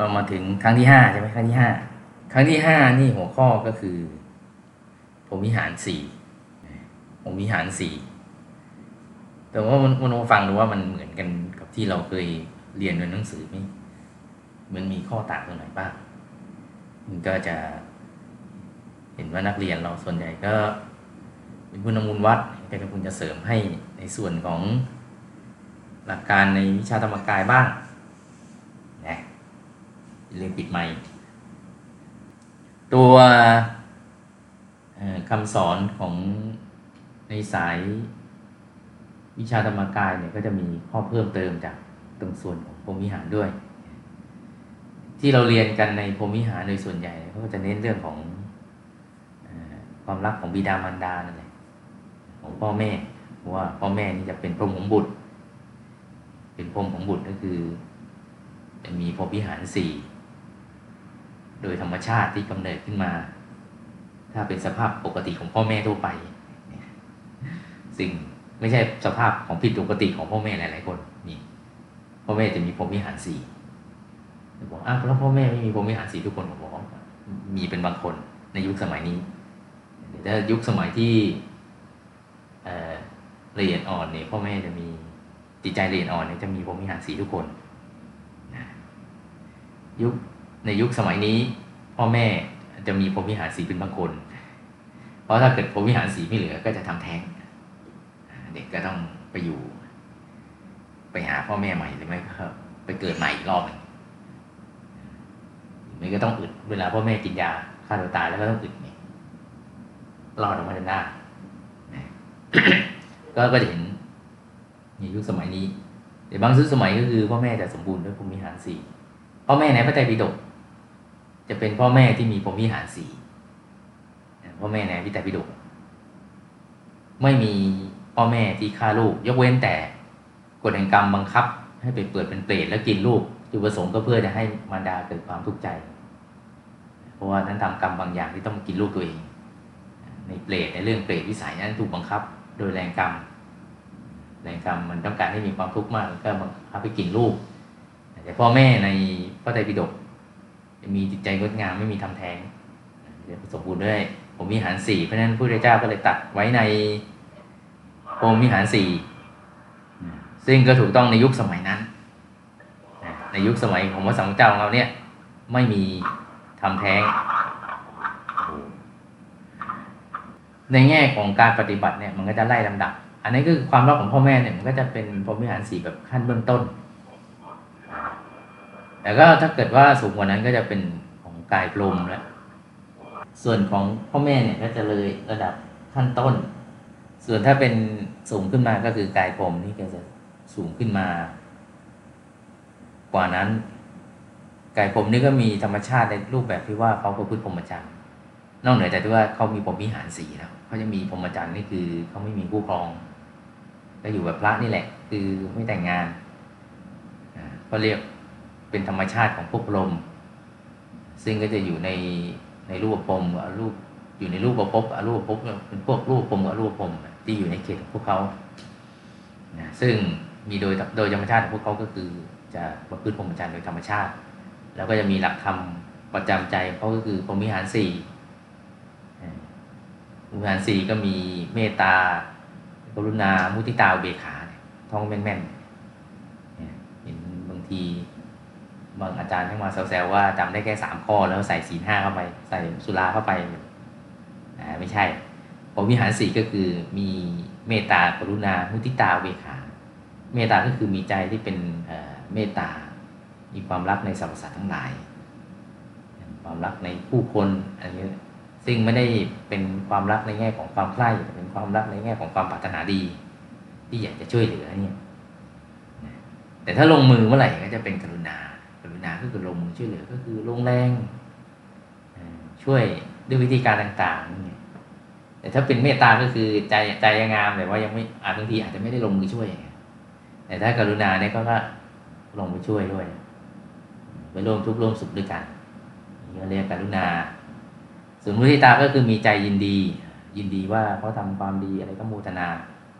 เรามาถึงครั้งที่ห้าใช่ไหมครั้งที่ห้าครั้งที่ห้านี่หัวข้อก็คือผมวิหารสี่ผมวิหารสี่แต่ว่ามันมันฟังดูว่ามันเหมือนกันกับที่เราเคยเรียนในหนังสือไหมมันมีข้อต่างตรงไหนบ้างมันก็จะ เห็นว่านักเรียนเราส่วนใหญ่ก็เป็นผู้นำมูลวัดก็จะคุณจะเสริมให้ในส่วนของหลักการในวิชาธรรมกายบ้าง เรียปิดไมค์ตัวคำสอนของในสายวิชาธรรมกายเนี่ยก็จะมีข้อเพิ่มเติมจากตรงส่วนของพรมิหารด้วย ที่เราเรียนกันในพรมิหารโดยส่วนใหญ่เขาก็จะเน้นเรื่องของความรักของบิดามารดานั่นแหละของพ่อแม่ว่าพ่อแม่นี่จะเป็นพรมของบุตร เป็นพรมของบุตรก็คือ จะมีพรมิหารสี่ โดยธรรมชาติที่กำเนิดขึ้นมา ถ้าเป็นสภาพปกติของพ่อแม่ทั่วไป สิ่งไม่ใช่สภาพของผิดปกติของพ่อแม่หลาย ๆ คนนี่พ่อแม่จะมีพรมวิหารสี่บอกอ้าวแล้วพ่อแม่ไม่มีพรมวิหารสี่ทุกคนผมบอกมีเป็นบางคนในยุคสมัยนี้แต่ยุคสมัยที่ละเอียดอ่อนเนี่ยพ่อแม่จะมีจิตใจละเอียดอ่อนเนี่ยจะมีพรมวิหารสีทุกคนยุค ในยุคสมัยนี้ พ่อแม่จะมีพรหมวิหารสีเป็นบางคน เพราะถ้าเกิดพรหมวิหารสีไม่เหลือก็จะทำแท้ง เด็กก็ต้องไปอยู่ ไปหาพ่อแม่ใหม่หรือไม่ก็ไปเกิดใหม่อีกรอบนึงไม่ก็ต้องอึดเวลาพ่อแม่กินยาฆ่าตัวตายแล้วก็ต้องอึดนี่รอดออกมาจนได้ก็ก็จะเห็นในยุคสมัยนี้แต่บางยุคสมัยก็คือพ่อแม่จะสมบูรณ์ด้วยภูมิหารสี่พ่อแม่ในพระไตรปิฎก จะเป็นพ่อแม่ที่มีภูมิหารสี่พ่อแม่ในพิตรปิฎกไม่มีพ่อแม่ที่ฆ่าลูก ยกเว้นแต่กฎแห่งกรรมบังคับ ให้ไปเปิดเป็นเปรตแล้วกินลูกจุดประสงค์ก็เพื่อจะให้มารดาเกิดความทุกข์ใจ เพราะว่านั้นทำกรรมบางอย่างที่ต้องกินลูกตัวเอง ในเปรตในเรื่องเปรตวิสัยนั้นถูกบังคับ โดยแรงกรรมแรงกรรมมันต้องการให้มีความทุกข์มากก็บังคับไปกินลูกแต่พ่อแม่ในพระไตรปิฎก มีจิตใจงดงามไม่มีทำแท้งสมบูรณ์ด้วยผมมีหารสี่เพราะนั้นพระพุทธเจ้าก็เลยตัดไว้ในโอมิหารสี่ซึ่งก็ถูกต้องในยุคสมัยนั้น ในยุคสมัยของพระสังฆเจ้าของเราเนี่ย ไม่มีทำแท้ง ในแง่ของการปฏิบัติเนี่ยมันก็จะไล่ลำดับ อันนี้คือความรักของพ่อแม่เนี่ยมันก็จะเป็นพรหมิหารสี่แบบขั้นเบื้องต้น แต่ก็ถ้าเกิดว่าสูงกว่านั้นก็จะเป็นของกายพรมแล้วส่วนของพ่อแม่เนี่ยก็จะเลยระดับขั้นต้น ส่วนถ้าเป็นสูงขึ้นมาก็คือกายพรมนี่ก็จะสูงขึ้นมา กว่านั้นกายพรมนี่ก็มีธรรมชาติในรูปแบบที่ว่าเขาประพฤติพรหมจรรย์นอกเหนือจากที่ว่าเขามีพรหมิหารสีแล้วเขาจะมีพรหมจรรย์นี่คือเขาไม่มีคู่ครองก็อยู่แบบพระนี่แหละ คือไม่แต่งงานเขาเรียก เป็นธรรมชาติของพวกลม ซึ่งก็จะอยู่ในในรูปภพรูปอยู่ในรูปภพอรูปภพเป็นพวกรูปภพกับรูปภพที่อยู่ในเขตของพวกเขาซึ่งมีโดยโดยธรรมชาติของพวกเขาก็คือจะประพฤติพรหมจรรย์โดยธรรมชาติ แล้วก็จะมีหลักธรรมประจำใจเขาก็คือพรหมิหารสี่อุทานสี่ก็มีเมตตากรุณามุทิตาเบขา ท่องแม่นๆเห็นบางที บางอาจารย์ทั้งมาแซวๆว่าจำได้แค่สามข้อแล้วใส่ศีลห้าเข้าไป ใส่สุราเข้าไปอ่าไม่ใช่ผมวิหารสี่ก็คือมีเมตตากรุณามุทิตาเบขาเมตตาก็คือมีใจที่เป็นเมตตา มีความรักในสรรพสัตว์ทั้งหลาย ความรักในผู้คนอันนี้ซึ่งไม่ได้เป็นความรักในแง่ของความใคร่เป็นความรักในแง่ของความปรารถนาดี ที่อยากจะช่วยเหลือเนี่ยแต่ถ้าลงมือเมื่อไหร่ก็จะเป็นกรุณา กรุณาก็คือลงมือช่วยเหลือก็คือลงแรงช่วยด้วยวิธีการต่างๆ แต่ถ้าเป็นเมตตาก็คือใจใจยังงามแต่ว่ายังไม่อาจบางทีอาจจะไม่ได้ลงมือช่วย แต่ถ้ากรุณาเนี่ยก็ลงมือช่วยด้วย ไปร่วมทุกข์ร่วมสุขด้วยกันนี่เรียกกรุณาส่วนมุทิตาก็คือมีใจยินดี ยินดีว่าเขาทำความดีอะไรก็มูทนา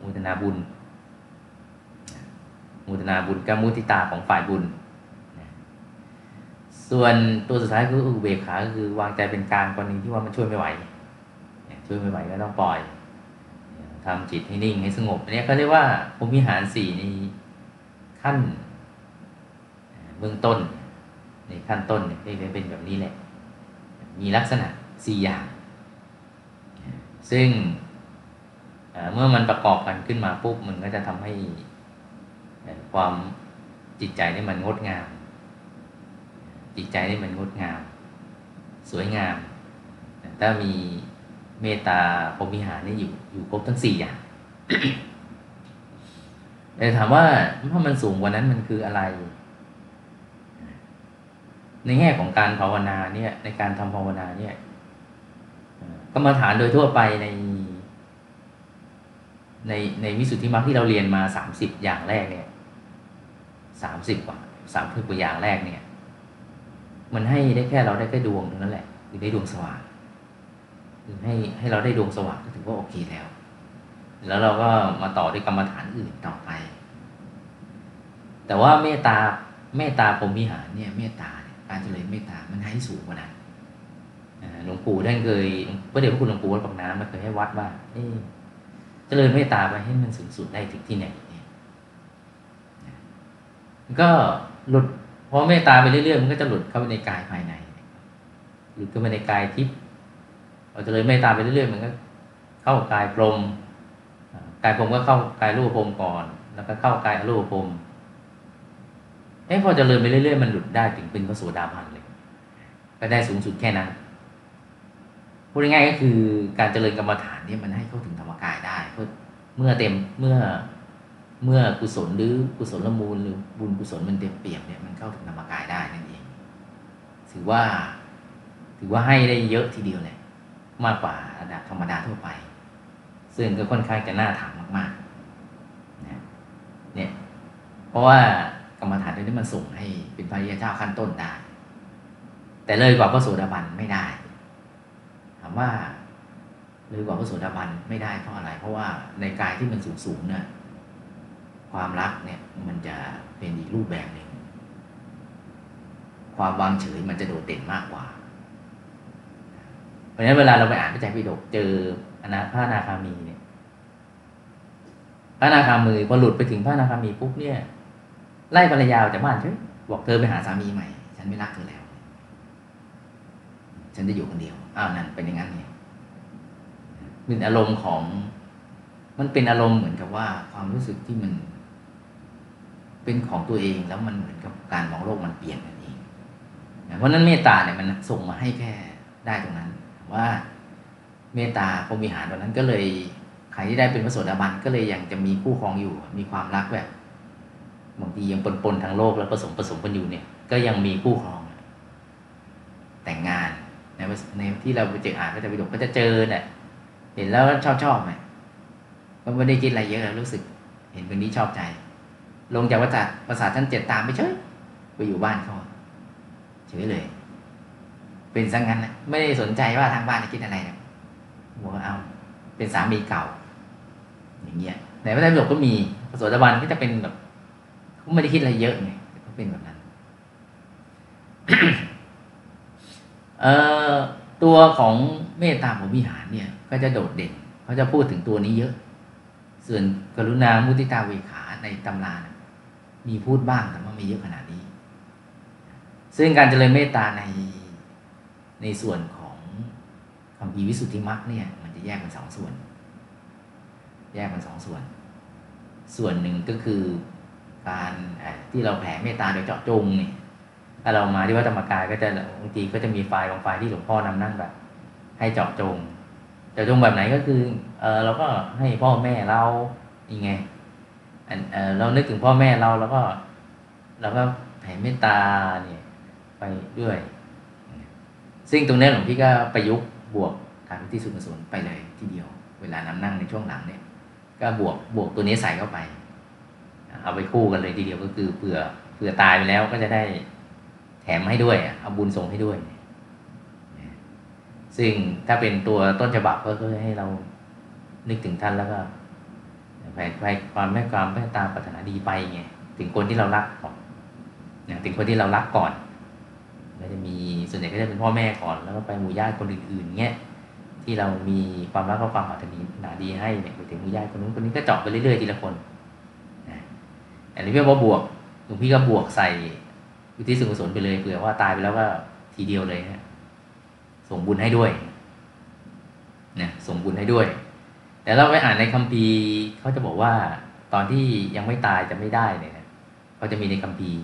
มูทนาบุญ มูทนาบุญกับมุทิตาของฝ่ายบุญ ส่วนตัวสุดท้ายคืออุเบกขาก็คือวางใจเป็นกลางกรณีที่ว่ามันช่วยไม่ไหวช่วยไม่ไหวก็ต้องปล่อยทำจิตให้นิ่งให้สงบอันนี้เขาเรียกว่าภูมิหารสี่ในขั้นเบื้องต้น ในขั้นต้นเนี่ยเป็นแบบนี้แหละ มีลักษณะสี่อย่าง ซึ่งเมื่อมันประกอบกันขึ้นมาปุ๊บมันก็จะทำให้ความจิตใจนี่มันงดงาม จิตใจนี่มันงดงาม สวยงาม ถ้ามีเมตตาพรมิหารนี่อยู่อยู่ครบทั้งสี่อย่างแต่ถามว่าถ้ามันสูงกว่านั้นมันคืออะไร ในแง่ของการภาวนาเนี่ย ในการทำภาวนาเนี่ยกรรมฐานโดยทั่วไปใน ในในวิสุทธิมรรคที่เราเรียนมาสามสิบอย่างแรกเนี่ยสามสิบกว่าสามสิบกว่าอย่างแรกเนี่ย มันให้ได้แค่เราได้แค่ดวงนั้นแหละคือได้ดวงสว่างคือให้ให้เราได้ดวงสว่างก็ถือว่าโอเคแล้ว แล้วเราก็มาต่อด้วยกรรมฐานอื่นต่อไป แต่ว่าเมตตาเมตตาพรหมิหารเนี่ยเมตตาการเจริญเมตตามันให้สูงกว่านั้นหลวงปู่ท่านเคยพระเดชพระคุณหลวงปู่วัดปากน้ำมันเคยให้วัดว่าเจริญเมตตาไปให้มันสูงสุดได้ถึงที่ไหนก็หลุด พอเมตตาไปเรื่อยๆมันก็จะหลุดเข้าไปในกายภายใน หลุดเข้าไปในกายทิพย์เราจะเลยเมตตาไปเรื่อยๆมันก็ เข้ากายพรมกายพรมก็เข้ากายรูปพรมก่อน แล้วก็เข้ากายอรูปพรมเอ้พอจะเลยไปเรื่อยๆมันหลุดได้ถึงเป็นพระโสดาบันเลย ก็ได้สูงสุดแค่นั้นพูดง่ายๆก็คือการเจริญกรรมฐานเนี่ยมันให้เข้าถึงธรรมกายได้เพราะเมื่อเต็มเมื่อ เมื่อกุศลหรือกุศลละมูลหรือบุญกุศลมันเต็มเปี่ยมเนี่ยมันเข้าถึงธรรมกายได้นั่นเองถือว่า ถือว่าให้ได้เยอะทีเดียวเลยมากกว่าระดับธรรมดาทั่วไป ซึ่งก็ค่อนข้างจะน่าถามมากๆนะเนี่ยเพราะว่ากรรมฐานนี้มันส่งให้เป็นพระยาเจ้าขั้นต้นได้ แต่เลยกว่าพระโสดาบันไม่ได้ ถามว่าเลยกว่าพระโสดาบันไม่ได้เพราะอะไร เพราะว่าในกายที่มันสูงสูงเนี่ย ความรักเนี่ยมันจะเป็นอีกรูปแบบหนึ่ง ความวางเฉยมันจะโดดเด่นมากกว่า เพราะฉะนั้นเวลาเราไปอ่านพระไตรปิฎกเจออนาพระนาคามีเนี่ย พระนาคามีพอหลุดไปถึงพระนาคามีปุ๊บเนี่ย ไล่ภรรยาออกจากบ้านเฉยบอกเธอไปหาสามีใหม่ ฉันไม่รักเธอแล้ว ฉันจะอยู่คนเดียว อ้าวนั่นเป็นอย่างนั้นเนี่ยเป็นอารมณ์ของ มันเป็นอารมณ์เหมือนกับว่าความรู้สึกที่มัน เป็นของตัวเองแล้วมันเหมือนกับการมองโลกมันเปลี่ยนนั่นเองเพราะนั้นเมตตาเนี่ยมันส่งมาให้แค่ได้ตรงนั้น ว่าเมตตาพรมีหารตรงนั้นก็เลยใครที่ได้เป็นพระโสดาบันก็เลยยังจะมีคู่ครองอยู่ มีความรักแบบบางทียังปนๆทางโลกแล้วผสมผสมกันอยู่เนี่ย ก็ยังมีคู่ครอง แต่งงานในในที่เราไปเจออ่านก็จะไปดูก็จะเจอเนี่ยเห็นแล้วชอบชอบไหมก็ไม่ได้คิดอะไรเยอะรู้สึก เห็นคนนี้ชอบใจ ลงจากวัฏประสาทชั้นเจ็ดตามไปเฉยไปอยู่บ้านเขาเฉยเลย เป็นสังงั้นนะไม่ได้สนใจว่าทางบ้านจะคิดอะไรนะบอกเอาเป็นสามีเก่า อย่างเงี้ยในพระไตรปิฎกก็มีพระโสดาบันก็จะเป็นแบบเขาไม่ได้คิดอะไรเยอะไงเขาเป็นแบบนั้นเอ่อตัวของเมตตาผมวิหารเนี่ย ก็จะโดดเด่นเขาจะพูดถึงตัวนี้เยอะ ส่วนกรุณามุติตาเวขาในตำรานะ มีพูดบ้างแต่ว่าไม่เยอะขนาดนี้ ซึ่งการเจริญเมตตาในในส่วนของคำพีวิสุทธิมรรคเนี่ย มันจะแยกเป็นสองส่วน แยกเป็นสองส่วน ส่วนหนึ่งก็คือการที่เราแผ่เมตตาโดยเจาะจงเนี่ยถ้าเรามาที่วัดธรรมกายก็จะบางทีก็จะมีไฟล์บางไฟล์ที่หลวงพ่อนำนั่งแบบ ให้เจาะจงเจาะจงแบบไหนก็คือเออเราก็ให้พ่อแม่เรายังไง เรานึกถึงพ่อแม่เราแล้วก็เราก็แผ่เมตตาเนี่ยไปด้วย ซึ่งตรงนี้หลวงพี่ก็ประยุกต์บวกการที่สุนทรไปเลยทีเดียว เวลานำนั่งในช่วงหลังเนี่ย ก็บวกบวกตัวนี้ใส่เข้าไป เอาไปคู่กันเลยทีเดียวก็คือเผื่อเผื่อตายไปแล้วก็จะได้แถมให้ด้วยเอาบุญส่งให้ด้วย ซึ่งถ้าเป็นตัวต้นฉบับก็คือให้เรานึกถึงท่านแล้วก็ แผ่ไปความแม่ความแม่ตาปรารถนาดีไปไงถึงคนที่เรารักก่อนถึงคนที่เรารักก่อนก็จะมีส่วนใหญ่ก็จะเป็นพ่อแม่ก่อน แล้วก็ไปหมู่ญาติคนอื่นๆเงี้ยที่เรามีความรักและความปรารถนาดีให้เนี่ยไปถึงหมู่ญาติคนนู้นคนนี้ก็เจาะไปเรื่อยๆทีละคนอันนี้เรียกว่าบวกหลวงพี่ก็บวกใส่อุทิศส่วนกุศลไปเลยเผื่อว่าตายไปแล้วก็ทีเดียวเลยฮะส่งบุญให้ด้วยนะส่งบุญให้ด้วย แต่เราไปอ่านในคัมภีร์เขาจะบอกว่าตอนที่ยังไม่ตายจะไม่ได้เนี่ยเขาจะมีในคัมภีร์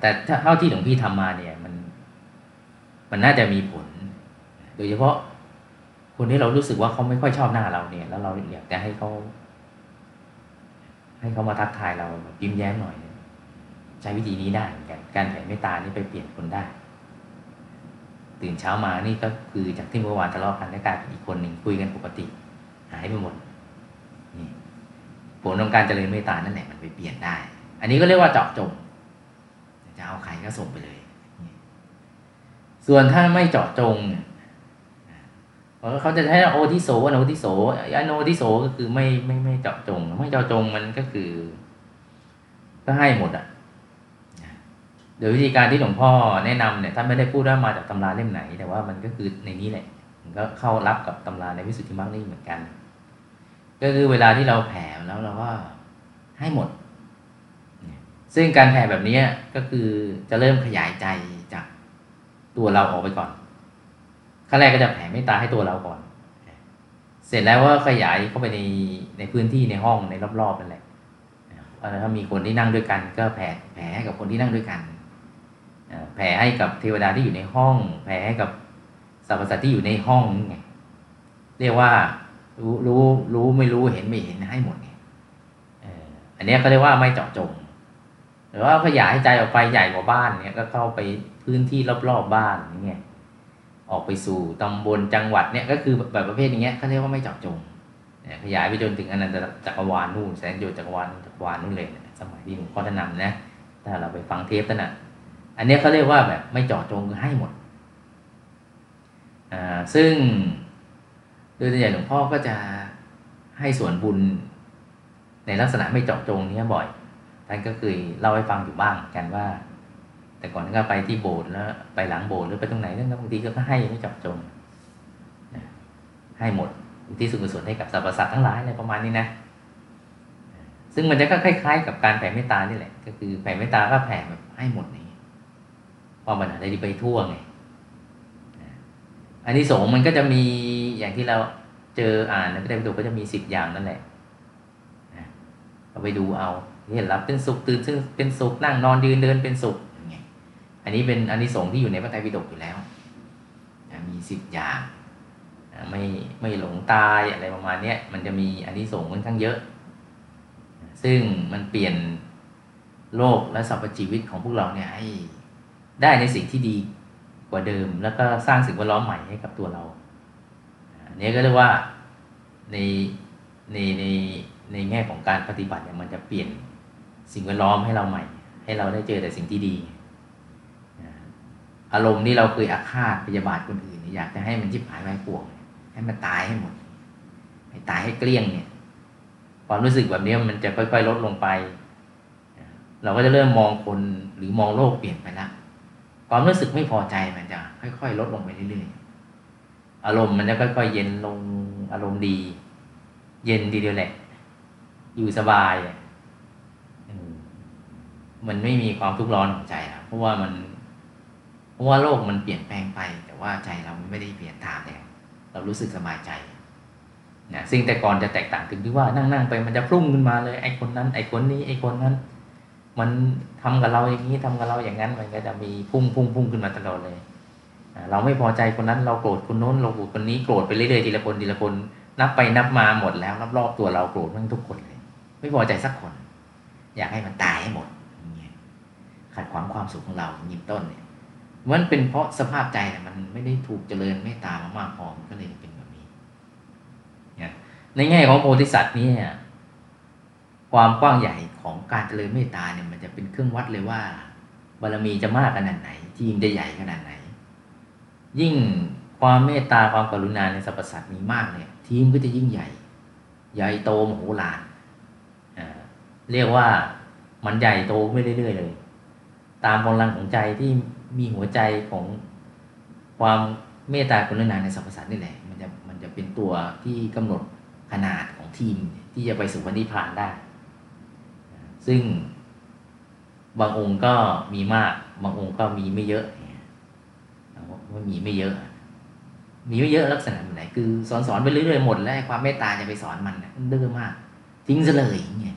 แต่เท่าที่หลวงพี่ทำมาเนี่ยมัน มันน่าจะมีผล โดยเฉพาะคนที่เรารู้สึกว่าเขาไม่ค่อยชอบหน้าเราเนี่ย แล้วเราอยากจะให้เขาให้เขามาทักทายเราแบบยิ้มแย้มหน่อย ใช้วิธีนี้ได้เหมือนกันการแผ่เมตตานี่ไปเปลี่ยนคนได้ ตื่นเช้ามานี่ก็คือจากที่เมื่อวานทะเลาะกันได้กลายเป็นอีกคนหนึ่งคุยกันปกติายไปหมดผลของการเจริญเมตตานั่นแหละมันไปเปลี่ยนได้ อันนี้ก็เรียกว่าเจาะจง จะเอาใครก็ส่งไปเลย ส่วนถ้าไม่เจาะจงเนี่ยเขาจะใช้โอทิโสอโนทิโสอโนทิโสก็คือไม่ไม่ไม่เจาะจง ไม่เจาะจงมันก็คือ ก็ให้หมดอะโดยวิธีการที่หลวงพ่อแนะนำเนี่ยท่านไม่ได้พูดว่ามาจากตำราเล่มไหน แต่ว่ามันก็คือในนี้แหละมันก็เข้ารับกับตำราในวิสุทธิมรรคนี่เหมือนกัน ก็คือเวลาที่เราแผ่แล้วเราก็ให้หมด ซึ่งการแผ่แบบนี้ก็คือจะเริ่มขยายใจจากตัวเราออกไปก่อนขั้นแรกก็จะแผ่เมตตาให้ตัวเราก่อน เสร็จแล้วว่าขยายเข้าไปในในพื้นที่ในห้องในรอบๆนั่นแหละถ้ามีคนที่นั่งด้วยกัน ก็แผ่แผ่ให้กับคนที่นั่งด้วยกันแผ่ให้กับเทวดาที่อยู่ในห้อง แผ่ให้กับสรรพสัตว์ที่อยู่ในห้องไงเรียกว่า รู้รู้รู้ไม่รู้เห็นไม่เห็นให้หมดไงอันนี้ก็เรียกว่าไม่เจาะจง หรือว่าขยายใจออกไปใหญ่กว่าบ้านเนี่ยก็เข้าไปพื้นที่รอบๆบบ้านนี่ไงออกไปสู่ตำบลจังหวัดเนี่ยก็คือแบบประเภทอย่างเงี้ยเขาเรียกว่าไม่เจาะจงขยายไปจนถึงอนันตจักรวาลนู่นแสนโยจักรวาลจักรวาลนู่นเลยสมัยที่หลวงพ่อท่านนำนะถ้าเราไปฟังเทปท่านอะอันนี้เขาเรียกว่าแบบไม่เจาะจงคือให้หมดอ่าซึ่ง โดยส่วนใหญ่หลวงพ่อก็จะให้ส่วนบุญในลักษณะไม่เจาะจงนี้บ่อย ท่านก็เคยเล่าให้ฟังอยู่บ้างกันว่า แต่ก่อนท่านก็ไปที่โบสถ์แล้วไปหลังโบสถ์หรือไปตรงไหนท่านก็บางทีก็ให้ไม่เจาะจง ให้หมดที่สุขส่วนให้กับสรรพสัตว์ทั้งหลายอะไรประมาณนี้นะ ซึ่งมันจะก็คล้าย ๆ กับการแผ่เมตตานี่แหละ ก็คือแผ่เมตตาก็แผ่แบบให้หมดนี่พอมันอะไรไปทั่วไง อันนี้สงมันก็จะมีอย่างที่เราเจออ่านในพระไตรปิฎกก็จะมีสิบอย่างนั่นแหละเราไปดูเอาเห็นรับเป็นสุขตื่นซึ่งเป็นสุขนั่งนอนยืนเดินเป็นสุขอันนี้เป็นอันนี้สงที่อยู่ในพระไตรปิฎกอยู่แล้วมีสิบอย่างไม่ไม่หลงตายอะไรประมาณนี้มันจะมีอันนี้สงค่อนข้างเยอะ ซึ่งมันเปลี่ยนโลกและสรรพชีวิตของพวกเราเนี่ยให้ได้ในสิ่งที่ดี กว่าเดิม แล้วก็สร้างสิ่งแวดล้อมใหม่ให้กับตัวเราอันนี้ก็เรียกว่าในในในในแง่ของการปฏิบัติเนี่ยมันจะเปลี่ยนสิ่งแวดล้อมให้เราใหม่ ให้เราได้เจอแต่สิ่งที่ดี อารมณ์ที่เราเคยอาฆาตพยาบาทคนอื่น อยากจะให้มันจิบหายไปป่วง ให้มันตายให้หมดให้ตายให้เกลี้ยงเนี่ย ความรู้สึกแบบนี้มันจะค่อย ๆ ลดลงไป เราก็จะเริ่มมองคนหรือมองโลกเปลี่ยนไปแล้ว ความรู้สึกไม่พอใจมันจะค่อยๆลดลงไปเรื่อยๆ อารมณ์มันจะค่อยๆ เย็นลงอารมณ์ดี เย็นดีเดียวแหละ อยู่สบายมันไม่มีความทุกข์ร้อนของใจแล้วเพราะว่ามันเพราะว่าโลกมันเปลี่ยนแปลงไป แต่ว่าใจเราไม่ได้เปลี่ยนตามแล้วเรารู้สึกสบายใจนะซึ่งแต่ก่อนจะแตกต่างถึงที่ว่านั่งๆไปมันจะพุ่งขึ้นมาเลยไอ้คนนั้น ไอ้คนนี้ไอ้คนนั้น มันทำกับเราอย่างนี้ทำกับเราอย่างนั้นมันก็จะมีพุ่งพุ่งพุ่งขึ้นมาตลอดเลยเราไม่พอใจคนนั้นเราโกรธคนโน้นเราโกรธคนนี้โกรธไปเรื่อยๆทีละคนทีละคนนับไปนับมาหมดแล้วรอบๆตัวเราโกรธทั้งทุกคนเลย ไม่พอใจสักคน อยากให้มันตายให้หมดขัดขวางความสุขของเรายิมต้นเนี่ยมันเป็นเพราะสภาพใจเนี่ยมันไม่ได้ถูกเจริญเมตตามามากพอมันก็เลยเป็นแบบนี้ในแง่ของโพธิสัตว์นี่ ความกว้างใหญ่ของการเจริญเมตตาเนี่ยมันจะเป็นเครื่องวัดเลยว่า บารมีจะมากขนาดไหน ทีมจะใหญ่ขนาดไหน ยิ่งความเมตตาความกรุณาในสรรพสัตว์มีมากเนี่ย ทีมก็จะยิ่งใหญ่ ใหญ่โตมโหฬารเรียกว่ามันใหญ่โตไม่เรื่อยๆเลย ตามกำลังของใจที่มีหัวใจของความเมตตากรุณาในสรรพสัตว์นี่แหละ มันจะมันจะเป็นตัวที่กำหนดขนาดของทีมที่จะไปสู่พันธิพานได้ ซึ่งบางองค์ก็มีมาก บางองค์ก็มีไม่เยอะว่ามีไม่เยอะ มีไม่เยอะลักษณะแบบไหนคือสอนสอนไปเรื่อยๆหมดแล้วความเมตตาจะไปสอนมันมันดื้อมาก ทิ้งซะเลยอย่างเงี้ย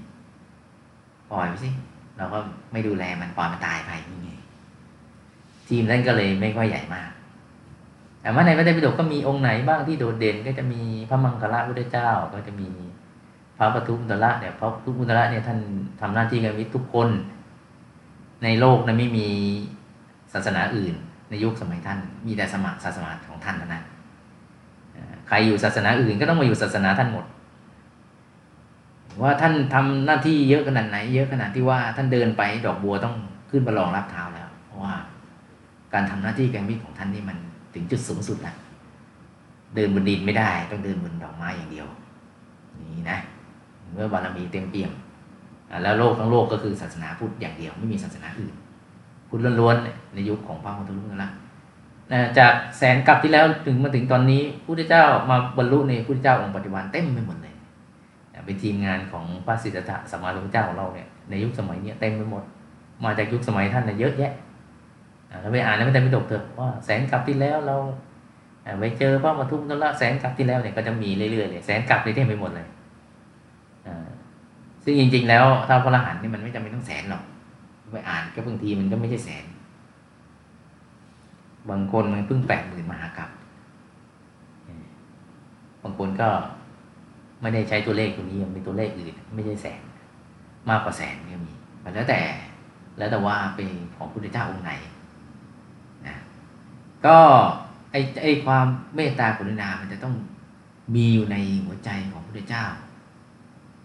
ปล่อยไปสิเราก็ไม่ดูแลมันปล่อยมันตายไปนี่ไงทีมนั้นก็เลยไม่ค่อยใหญ่มาก แต่ว่าในพระไตรปิฎกก็มีองค์ไหนบ้างที่โดดเด่นก็จะมีพระมังคละพุทธเจ้าก็จะมี ระปทุมตระเนี่ยพระปทุมตระเนี่ยท่านทำหน้าที่กันวิทุกคน ในโลกนั้นไม่มีศาสนาอื่น ในยุคสมัยท่าน มีแต่สมัครศาสนาของท่านเท่านั้นใครอยู่ศาสนาอื่นก็ต้องมาอยู่ศาสนาท่านหมด ว่าท่านทำหน้าที่เยอะขนาดไหน เยอะขนาดที่ว่าท่านเดินไปดอกบัวต้องขึ้นประลองรับเท้าแล้ว เพราะว่าการทำหน้าที่แกรมิตของท่านนี่มันถึงจุดสูงสุดแล้วเดินบนดินไม่ได้ ต้องเดินบนดอกไม้อย่างเดียว นี่นะ เมื่อบารมีเต็มเปี่ยมแล้วโลกทั้งโลกก็คือศาสนาพุทธอย่างเดียวไม่มีศาสนาอื่นพุทธล้วนๆในยุคของพระพุทธรูปนั่นแหละจากแสนกับที่แล้วถึงมาถึงตอนนี้พุทธเจ้ามาบรรลุในพุทธเจ้าองค์ปัจจุบันเต็มไปหมดเลยเป็นทีมงานของพระสิทธะสมมาลุเจ้าของเราเนี่ยในยุคสมัยนี้เต็มไปหมด มาจากยุคสมัยท่านเนี่ยเยอะแยะเราไปอ่านในพระไตรปิฎกเถอะว่าแสนกับที่แล้วเราไปเจอพระมาทุมนั่นละแสนกับที่แล้วเนี่ยก็จะมีเรื่อยๆเลยแสนกับเลยเต็มไปหมดเลย ซึ่งจริง ๆ แล้วถ้าพระอรหันต์นี่มันไม่จำเป็นต้องแสนหรอกไปอ่านก็บางทีมันก็ไม่ใช่แสน บางคนมันเพิ่งแปดหมื่นมหากับบางคนก็ไม่ได้ใช้ตัวเลขตัวนี้มันเป็นตัวเลขอื่น ไม่ใช่แสน มากกว่าแสนก็มีแล้วแต่แล้วแต่ว่าเป็นของพุทธเจ้าองค์ไหนนะก็ไอไอความเมตตากรุณา มันจะต้องมีอยู่ในหัวใจของพุทธเจ้า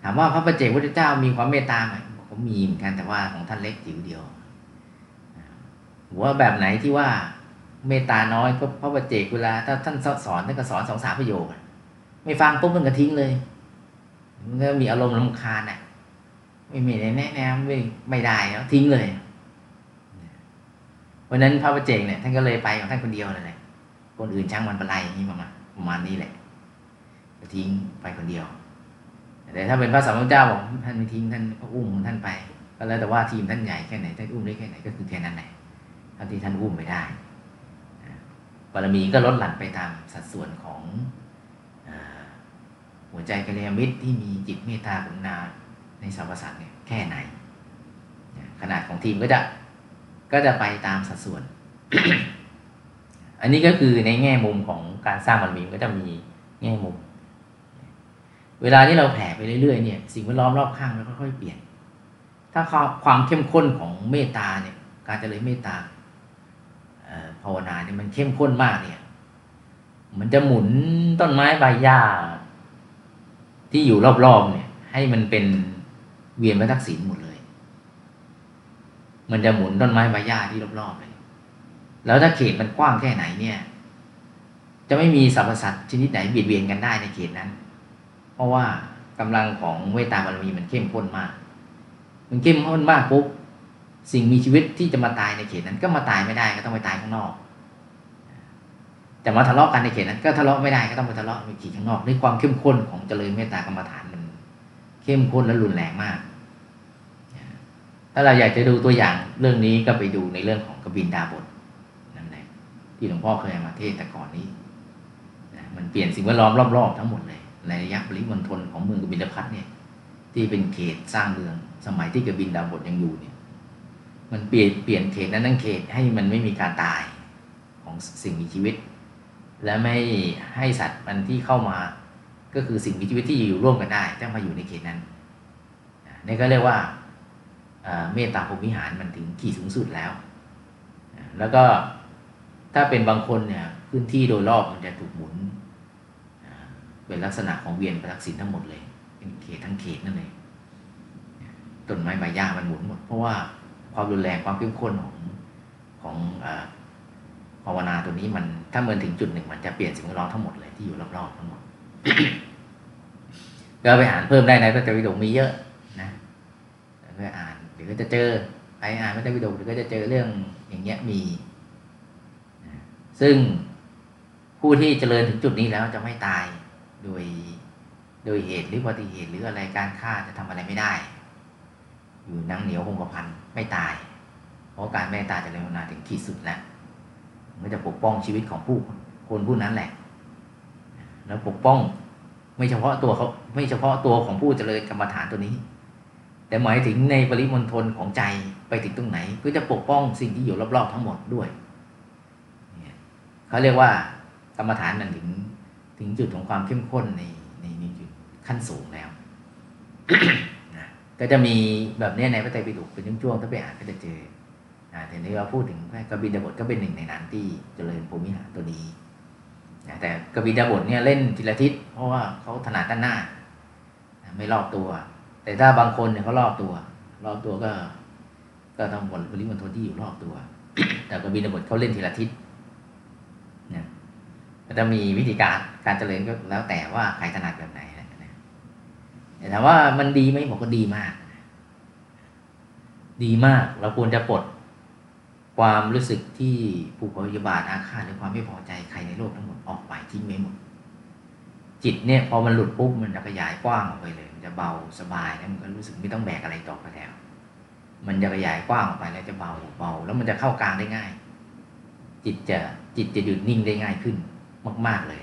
ถามว่าพระประเจกพุทธเจ้ามีความเมตตาไหมก็มีเหมือนกันแต่ว่าของท่านเล็กจิ๋วเดียวว่าแบบไหนที่ว่าเมตตาน้อยก็พระประเจกเวลาถ้าท่านสอนท่านก็สอนสองสามประโยคไม่ฟังปุ๊บมันก็ทิ้งเลย มันก็มีอารมณ์รำคาญอะ ไม่มีแนะแนวไม่ไม่ได้แล้วทิ้งเลยวันนั้นพระประเจกเนี่ยท่านก็เลยไปของท่านคนเดียวเลยคนอื่นช่างมันปะไรอย่างนี้ประมาณประมาณนี้แหละทิ้งไปคนเดียว แต่ถ้าเป็นพระสัมมาสัมพุทธเจ้าบอกท่านไม่ทิ้งท่านก็อุ้มท่านไป ก็แล้วแต่ว่าทีมท่านใหญ่แค่ไหนท่านอุ้มได้แค่ไหนก็คือแค่นั้นแหละเท่าที่ท่านอุ้มไปได้บารมีก็ลดหลั่นไปตามสัดส่วนของหัวใจกัลยาณมิตรที่มีจิตเมตตากรุณาในสรรพสัตว์เนี่ยแค่ไหน ขนาดของทีมก็จะก็จะไปตามสัดส่วน อันนี้ก็คือในแง่มุมของการสร้างบารมีก็จะมีแง่มุม เวลาที่เราแผ่ไปเรื่อยๆเนี่ยสิ่งแวดล้อมรอบข้างมันค่อยๆเปลี่ยน ถ้าความเข้มข้นของเมตตาเนี่ยการเจริญเมตตาภาวนาเนี่ยมันเข้มข้นมากเนี่ย มันจะหมุนต้นไม้ใบหญ้า ที่อยู่รอบๆเนี่ย ให้มันเป็นเวียนพระทักษิณหมดเลย มันจะหมุนต้นไม้ใบหญ้าที่รอบๆเลย แล้วถ้าเขตมันกว้างแค่ไหนเนี่ย จะไม่มีสรรพสัตว์ชนิดไหนเบียดเบียนกันได้ในเขตนั้น เพราะว่ากำลังของเวตาบารมีมันเข้มข้นมาก มันเข้มข้นมากปุ๊บสิ่งมีชีวิตที่จะมาตายในเขตนั้นก็มาตายไม่ได้ก็ต้องไปตายข้างนอกจะมาทะเลาะกันในเขตนั้นก็ทะเลาะไม่ได้ก็ต้องไปทะเลาะในเขตข้างนอกด้วยความเข้มข้นของเจริญเมตตากรรมฐานมัน เข้มข้นและรุนแรงมาก ถ้าเราอยากจะดูตัวอย่างเรื่องนี้ก็ไปดูในเรื่องของกบินดาบทนั่นแหละที่หลวงพ่อเคยมาเทศแต่ก่อนนี้มันเปลี่ยนสิ่งแวดล้อมรอบๆทั้งหมดเลย ในระยะปริมณฑลของเมืองกบินพัทเนี่ย ที่เป็นเขตสร้างเมือง สมัยที่กบินดาบทยังอยู่เนี่ย มันเปลี่ยนเปลี่ยนเขตนั้นทั้งเขตให้มันไม่มีการตายของสิ่งมีชีวิต และไม่ให้สัตว์มันที่เข้ามา ก็คือสิ่งมีชีวิตที่อยู่ร่วมกันได้จะมาอยู่ในเขตนั้นนี่ก็เรียกว่าเมตตาภพวิหารมันถึงขีดสูงสุดแล้ว แล้วก็ถ้าเป็นบางคนเนี่ยพื้นที่โดยรอบมันจะถูกหมุน เป็นลักษณะของเวียนประทักษิณทั้งหมดเลย เป็นเขตทั้งเขตนั่นเลยต้นไม้ใบหญ้ามันหมุนหมด เพราะว่าความรุนแรงความเข้มข้นของของภาวนาตัวนี้มันถ้าเมื่อถึงจุดหนึ่ง มันจะเปลี่ยนสิ่งแวดล้อมทั้งหมดเลยที่อยู่รอบๆทั้งหมดก็ไปอ่านเพิ่มได้นะก็จะวิดีโอมีเยอะนะก็อ่านเดี๋ยวก็จะเจอไปอ่านพระเจ้าวิดีโอเดี๋ยวก็จะเจอเรื่องอย่างเงี้ยมี ซึ่งผู้ที่เจริญถึงจุดนี้แล้วจะไม่ตาย โดยโดยเหตุหรืออุบัติเหตุหรืออะไรการฆ่าจะทำอะไรไม่ได้ อยู่นั่งเหนียวคงกระพันไม่ตาย เพราะการเมตตาจะเริญนาถึงที่สุดแล้วมันจะปกป้องชีวิตของผู้คนผู้นั้นแหละ แล้วปกป้องไม่เฉพาะตัวเขาไม่เฉพาะตัวของผู้เจริญกรรมฐานตัวนี้ แต่หมายถึงในปริมณฑลของใจไปถึงตรงไหน ก็จะปกป้องสิ่งที่อยู่รอบๆทั้งหมดด้วยเขาเรียกว่ากรรมฐานนั้นถึง ถึงจุดของความเข้มข้นในในในจุดขั้นสูงแล้วนะก็จะมีแบบนี้ในพระไตรปิฎกเป็นช่วงๆถ้าไปอ่านก็จะเจอนะแต่นี้เราพูดถึงกบินดาบทก็เป็นหนึ่งในนั้นที่เจริญภูมิหารตัวนี้นะแต่กบินดาบทเนี่ยเล่นทีละทิศเพราะว่าเขาถนัดด้านหน้านะไม่รอบตัว แต่ถ้าบางคนเนี่ยเขารอบตัว รอบตัวก็ ก็ต้องบริมณฑลที่อยู่รอบตัว แต่กบินดาบทเขาเล่นทีละทิศ จะมีวิธีการการเจริญก็แล้วแต่ว่าใครถนัดแบบไหนนะแต่ถามว่ามันดีไหมบอกก็ดีมาก ดีมากเราควรจะปลดความรู้สึกที่ผูกพยาบาทอาฆาตหรือความไม่พอใจใครในโลกทั้งหมดออกไปทิ้งไว้หมด จิตเนี่ยพอมันหลุดปุ๊บมันจะขยายกว้างออกไปเลย มันจะเบาสบายแล้วมันก็รู้สึกไม่ต้องแบกอะไรต่อไปแล้ว มันจะขยายกว้างออกไปแล้วจะเบาเบาแล้วมันจะเข้ากลางได้ง่าย จิตจะจิตจะหยุดนิ่งได้ง่ายขึ้น มาก ๆเลย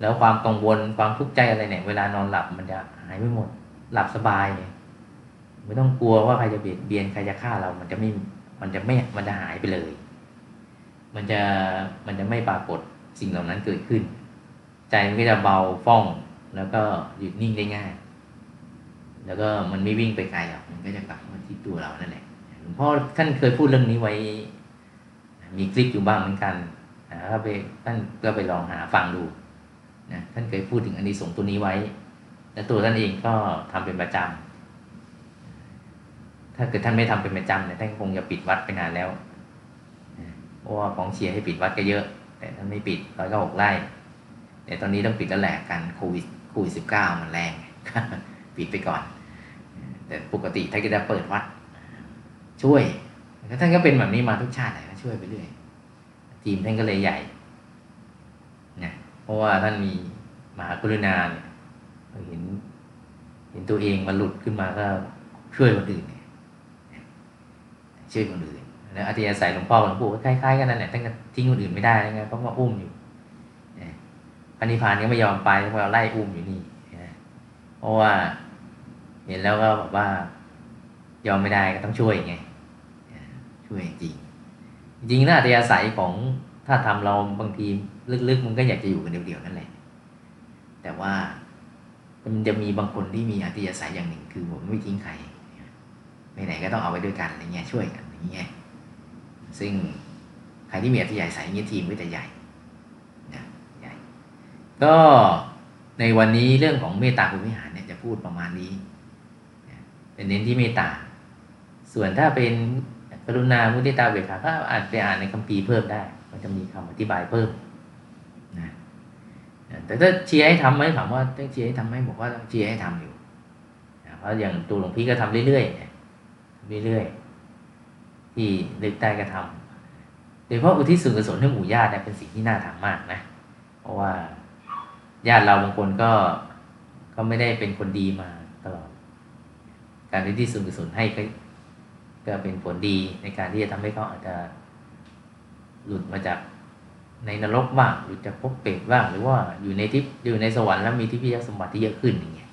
แล้วความกังวลความทุกข์ใจอะไรเนี่ย เวลานอนหลับมันจะหายไปหมด หลับสบายเลยไม่ต้องกลัวว่าใครจะเบียดเบียนใครจะฆ่าเรา มันจะไม่ มันจะไม่ มันจะหายไปเลย มันจะ มันจะไม่ปรากฏสิ่งเหล่านั้นเกิดขึ้น ใจมันก็จะเบาฟ่อง แล้วก็หยุดนิ่งได้ง่าย แล้วก็มันไม่วิ่งไปไกลหรอก มันก็จะกลับมาที่ตัวเรานั่นแหละ หลวงพ่อท่านเคยพูดเรื่องนี้ไว้ มีคลิปอยู่บ้างเหมือนกัน นะครับไปท่านก็ไปลองหาฟังดูนะท่านเคยพูดถึงอันนี้สงตัวนี้ไว้ และตัวท่านเองก็ทำเป็นประจำถ้าเกิดท่านไม่ทำเป็นประจำเนี่ยท่านคงจะปิดวัดไปนานแล้วเพราะว่าของเชียร์ให้ปิดวัดก็เยอะ แต่ท่านไม่ปิดร้อยก็หกไร่แต่ตอนนี้ต้องปิดแล้วแหละกันโควิดโควิดสิบเก้ามันแรงปิดไปก่อน แต่ปกติท่านก็จะเปิดวัด ช่วยท่านก็เป็นแบบนี้มาทุกชาติเลยช่วยไปเรื่อย ทีมท่านก็เลยใหญ่นะเพราะว่าท่านมีมหากรุณาเนี่ยเห็น เห็นตัวเองมันหลุดขึ้นมาก็ช่วยคนอื่นช่วยคนอื่นแล้วอธิยาศัยหลวงพ่อหลวงปู่ก็คล้ายๆกันนั่นแหละท่านก็ทิ้งคนอื่นไม่ได้ไงเพราะว่าอุ้มอยู่พระนิพพานก็ไม่ยอมไปเพราะเราไล่อุ้มอยู่นี่เพราะว่าเห็นแล้วก็แบบว่ายอมไม่ได้ก็ต้องช่วยไงช่วยจริง จริงนะอัตยาศัยของถ้าทำเราบางทีลึกๆ มันก็อยากจะอยู่กันเดียวๆนั่นแหละ แต่ว่ามันจะมีบางคนที่มีอัตยาศัยอย่างหนึ่ง คือผมไม่ทิ้งใครไปไหนก็ต้องเอาไว้ด้วยกันอะไรเงี้ยช่วยกันอย่างเงี้ยซึ่งใครที่มีอัตยาศัยเงี้ยทีมก็จะใหญ่นะใหญ่ ก็ในวันนี้เรื่องของเมตตาภูมิหารเนี่ยจะพูดประมาณนี้เป็นเน้นที่เมตตาส่วนถ้าเป็น กรุณามุทิตาเบกขาก็อ่านไปอ่านในคัมภีร์เพิ่มได้ มันจะมีคำอธิบายเพิ่มนะแต่ถ้าเชียร์ให้ทำไหมถามว่าต้องเชียร์ให้ทำไหมบอกว่าต้องเชียร์ให้ทำอยู่เพราะอย่างตัวหลวงพี่ก็ทำเรื่อยๆเรื่อยๆที่ลึกใต้ก็ทำโดยเฉพาะอุทิศส่วนกุศลให้หมู่ญาติเป็นสิ่งที่น่าทำมากนะ เพราะว่าญาติเราบางคนก็ก็ไม่ได้เป็นคนดีมาตลอด การอุทิศส่วนกุศลให้ ก็เป็นผลดีในการที่จะทำให้เขาอาจจะหลุดมาจากในนรกบ้างหรือจากภพเปรตบ้างหรือว่าอยู่ในทิพย์อยู่ในสวรรค์แล้วมีทิพยสมบัติที่เยอะขึ้นอย่างเงี้ย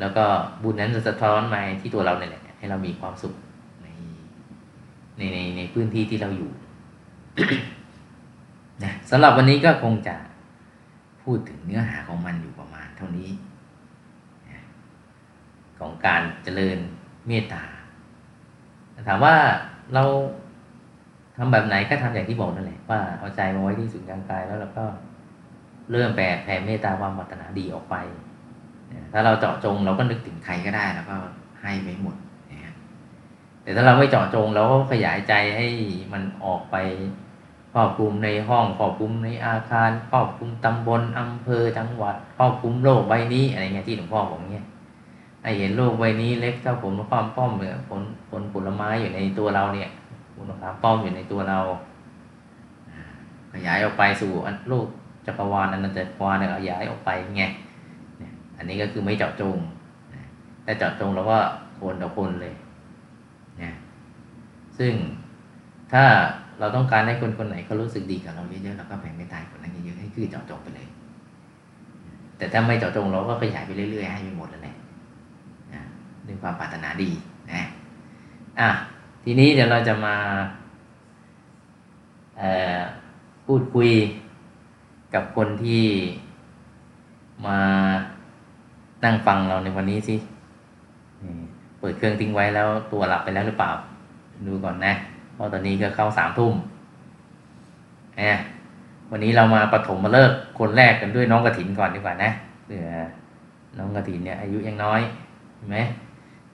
แล้วก็บุญนั้นจะสะท้อนมาที่ตัวเราเนี่ยแหละให้เรามีความสุขในในในในพื้นที่ที่เราอยู่นะสำหรับวันนี้ก็คงจะพูดถึงเนื้อหาของมันอยู่ประมาณเท่านี้ ของการเจริญเมตตา ถามว่าเราทำแบบไหนก็ทำอย่างที่บอกนั่นแหละว่าเอาใจมาไว้ที่ศูนย์กลางกายแล้วเราก็เริ่มแผ่แผ่เมตตาความปรารถนาดีออกไป ถ้าเราเจาะจงเราก็นึกถึงใครก็ได้แล้วก็ให้ไปหมดแต่ถ้าเราไม่เจาะจงเราก็ขยายใจให้มันออกไปครอบคลุมในห้องครอบคลุมในอาคารครอบคลุมตำบลอำเภอจังหวัดครอบคลุมโลกใบนี้อะไรเงี้ยที่หลวงพ่อบอกเงี้ย ให้เห็นโลกใบนี้เล็กเท่าผมความป้อมเหมือนผลผลผลไม้อยู่ในตัวเราเนี่ยภูมะขามป้อมอยู่ในตัวเรา ขยายออกไปสู่โลกจักรวาลอนันจักรวาลเนี่ยขยายออกไปไงอันนี้ก็คือไม่เจาะจงนะแต่เจาะจงเราก็คนต่อคนเลยนะซึ่งถ้าเราต้องการให้คนคนไหนเขารู้สึกดีกับเราเยอะๆเราก็แผ่เมตตาให้คนนั้นเยอะๆให้คือเจาะจงไปเลย แต่ถ้าไม่เจาะจงเราก็ขยายไปเรื่อยๆให้ไปหมดแล้วแหละนะ ด้วยความปรารถนาดีนะอะทีนี้เดี๋ยวเราจะมาพูดคุยกับคนที่มานั่งฟังเราในวันนี้สิเปิดเครื่องทิ้งไว้แล้วตัวหลับไปแล้วหรือเปล่า ดูก่อนนะ เพราะตอนนี้ก็เข้าสามทุ่มแอบวันนี้เรามาปฐมมาเลิกคนแรกกันด้วยน้องกระถินก่อนดีกว่านะเผื่อน้องกระถินเนี่ยอายุยังน้อยเห็นไหม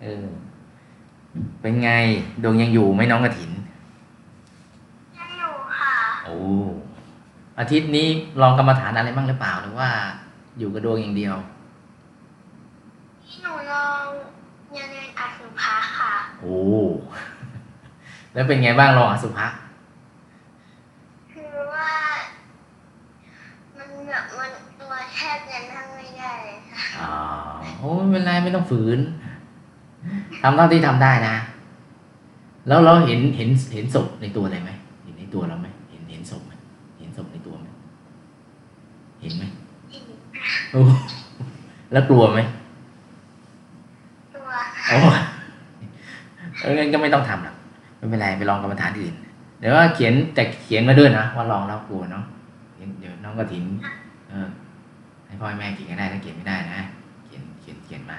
เออ เป็นไงดวงยังอยู่ไหมน้องกระถิน ยังอยู่ค่ะ โอ้อาทิตย์นี้ลองกรรมฐานอะไรบ้างหรือเปล่าหรือว่า อยู่กับดวงอย่างเดียวที่หนูลองเรียนเรียนอสุภะค่ะ โอ้แล้วเป็นไงบ้างลองอสุภะคือว่า มันแบบมันตัวแทบจะนั่งไม่ได้เลยค่ะอ๋อโอ้ไม่เป็นไรไม่ต้องฝืน ทำเท่าที่ทำได้นะ แล้วเราเห็นเห็นเห็นศพในตัวอะไรไหมเห็นในตัวเราไหมเห็นเห็นศพไหมเห็นศพในตัวไหมเห็นไหมอีกโอ้แล้วกลัวไหมตัวโอ้เอองั้นก็ไม่ต้องทำหรอกไม่เป็นไรไปลองกรรมฐานอื่นเดี๋ยวว่าเขียนแต่เขียนมาด้วยนะว่าลองแล้วกลัวเนาะเดี๋ยวเดี๋ยวน้องกระถิน เออให้พ่อให้แม่เขียนก็ได้ถ้าเขียนไม่ได้นะเขียนเขียนเขียนมา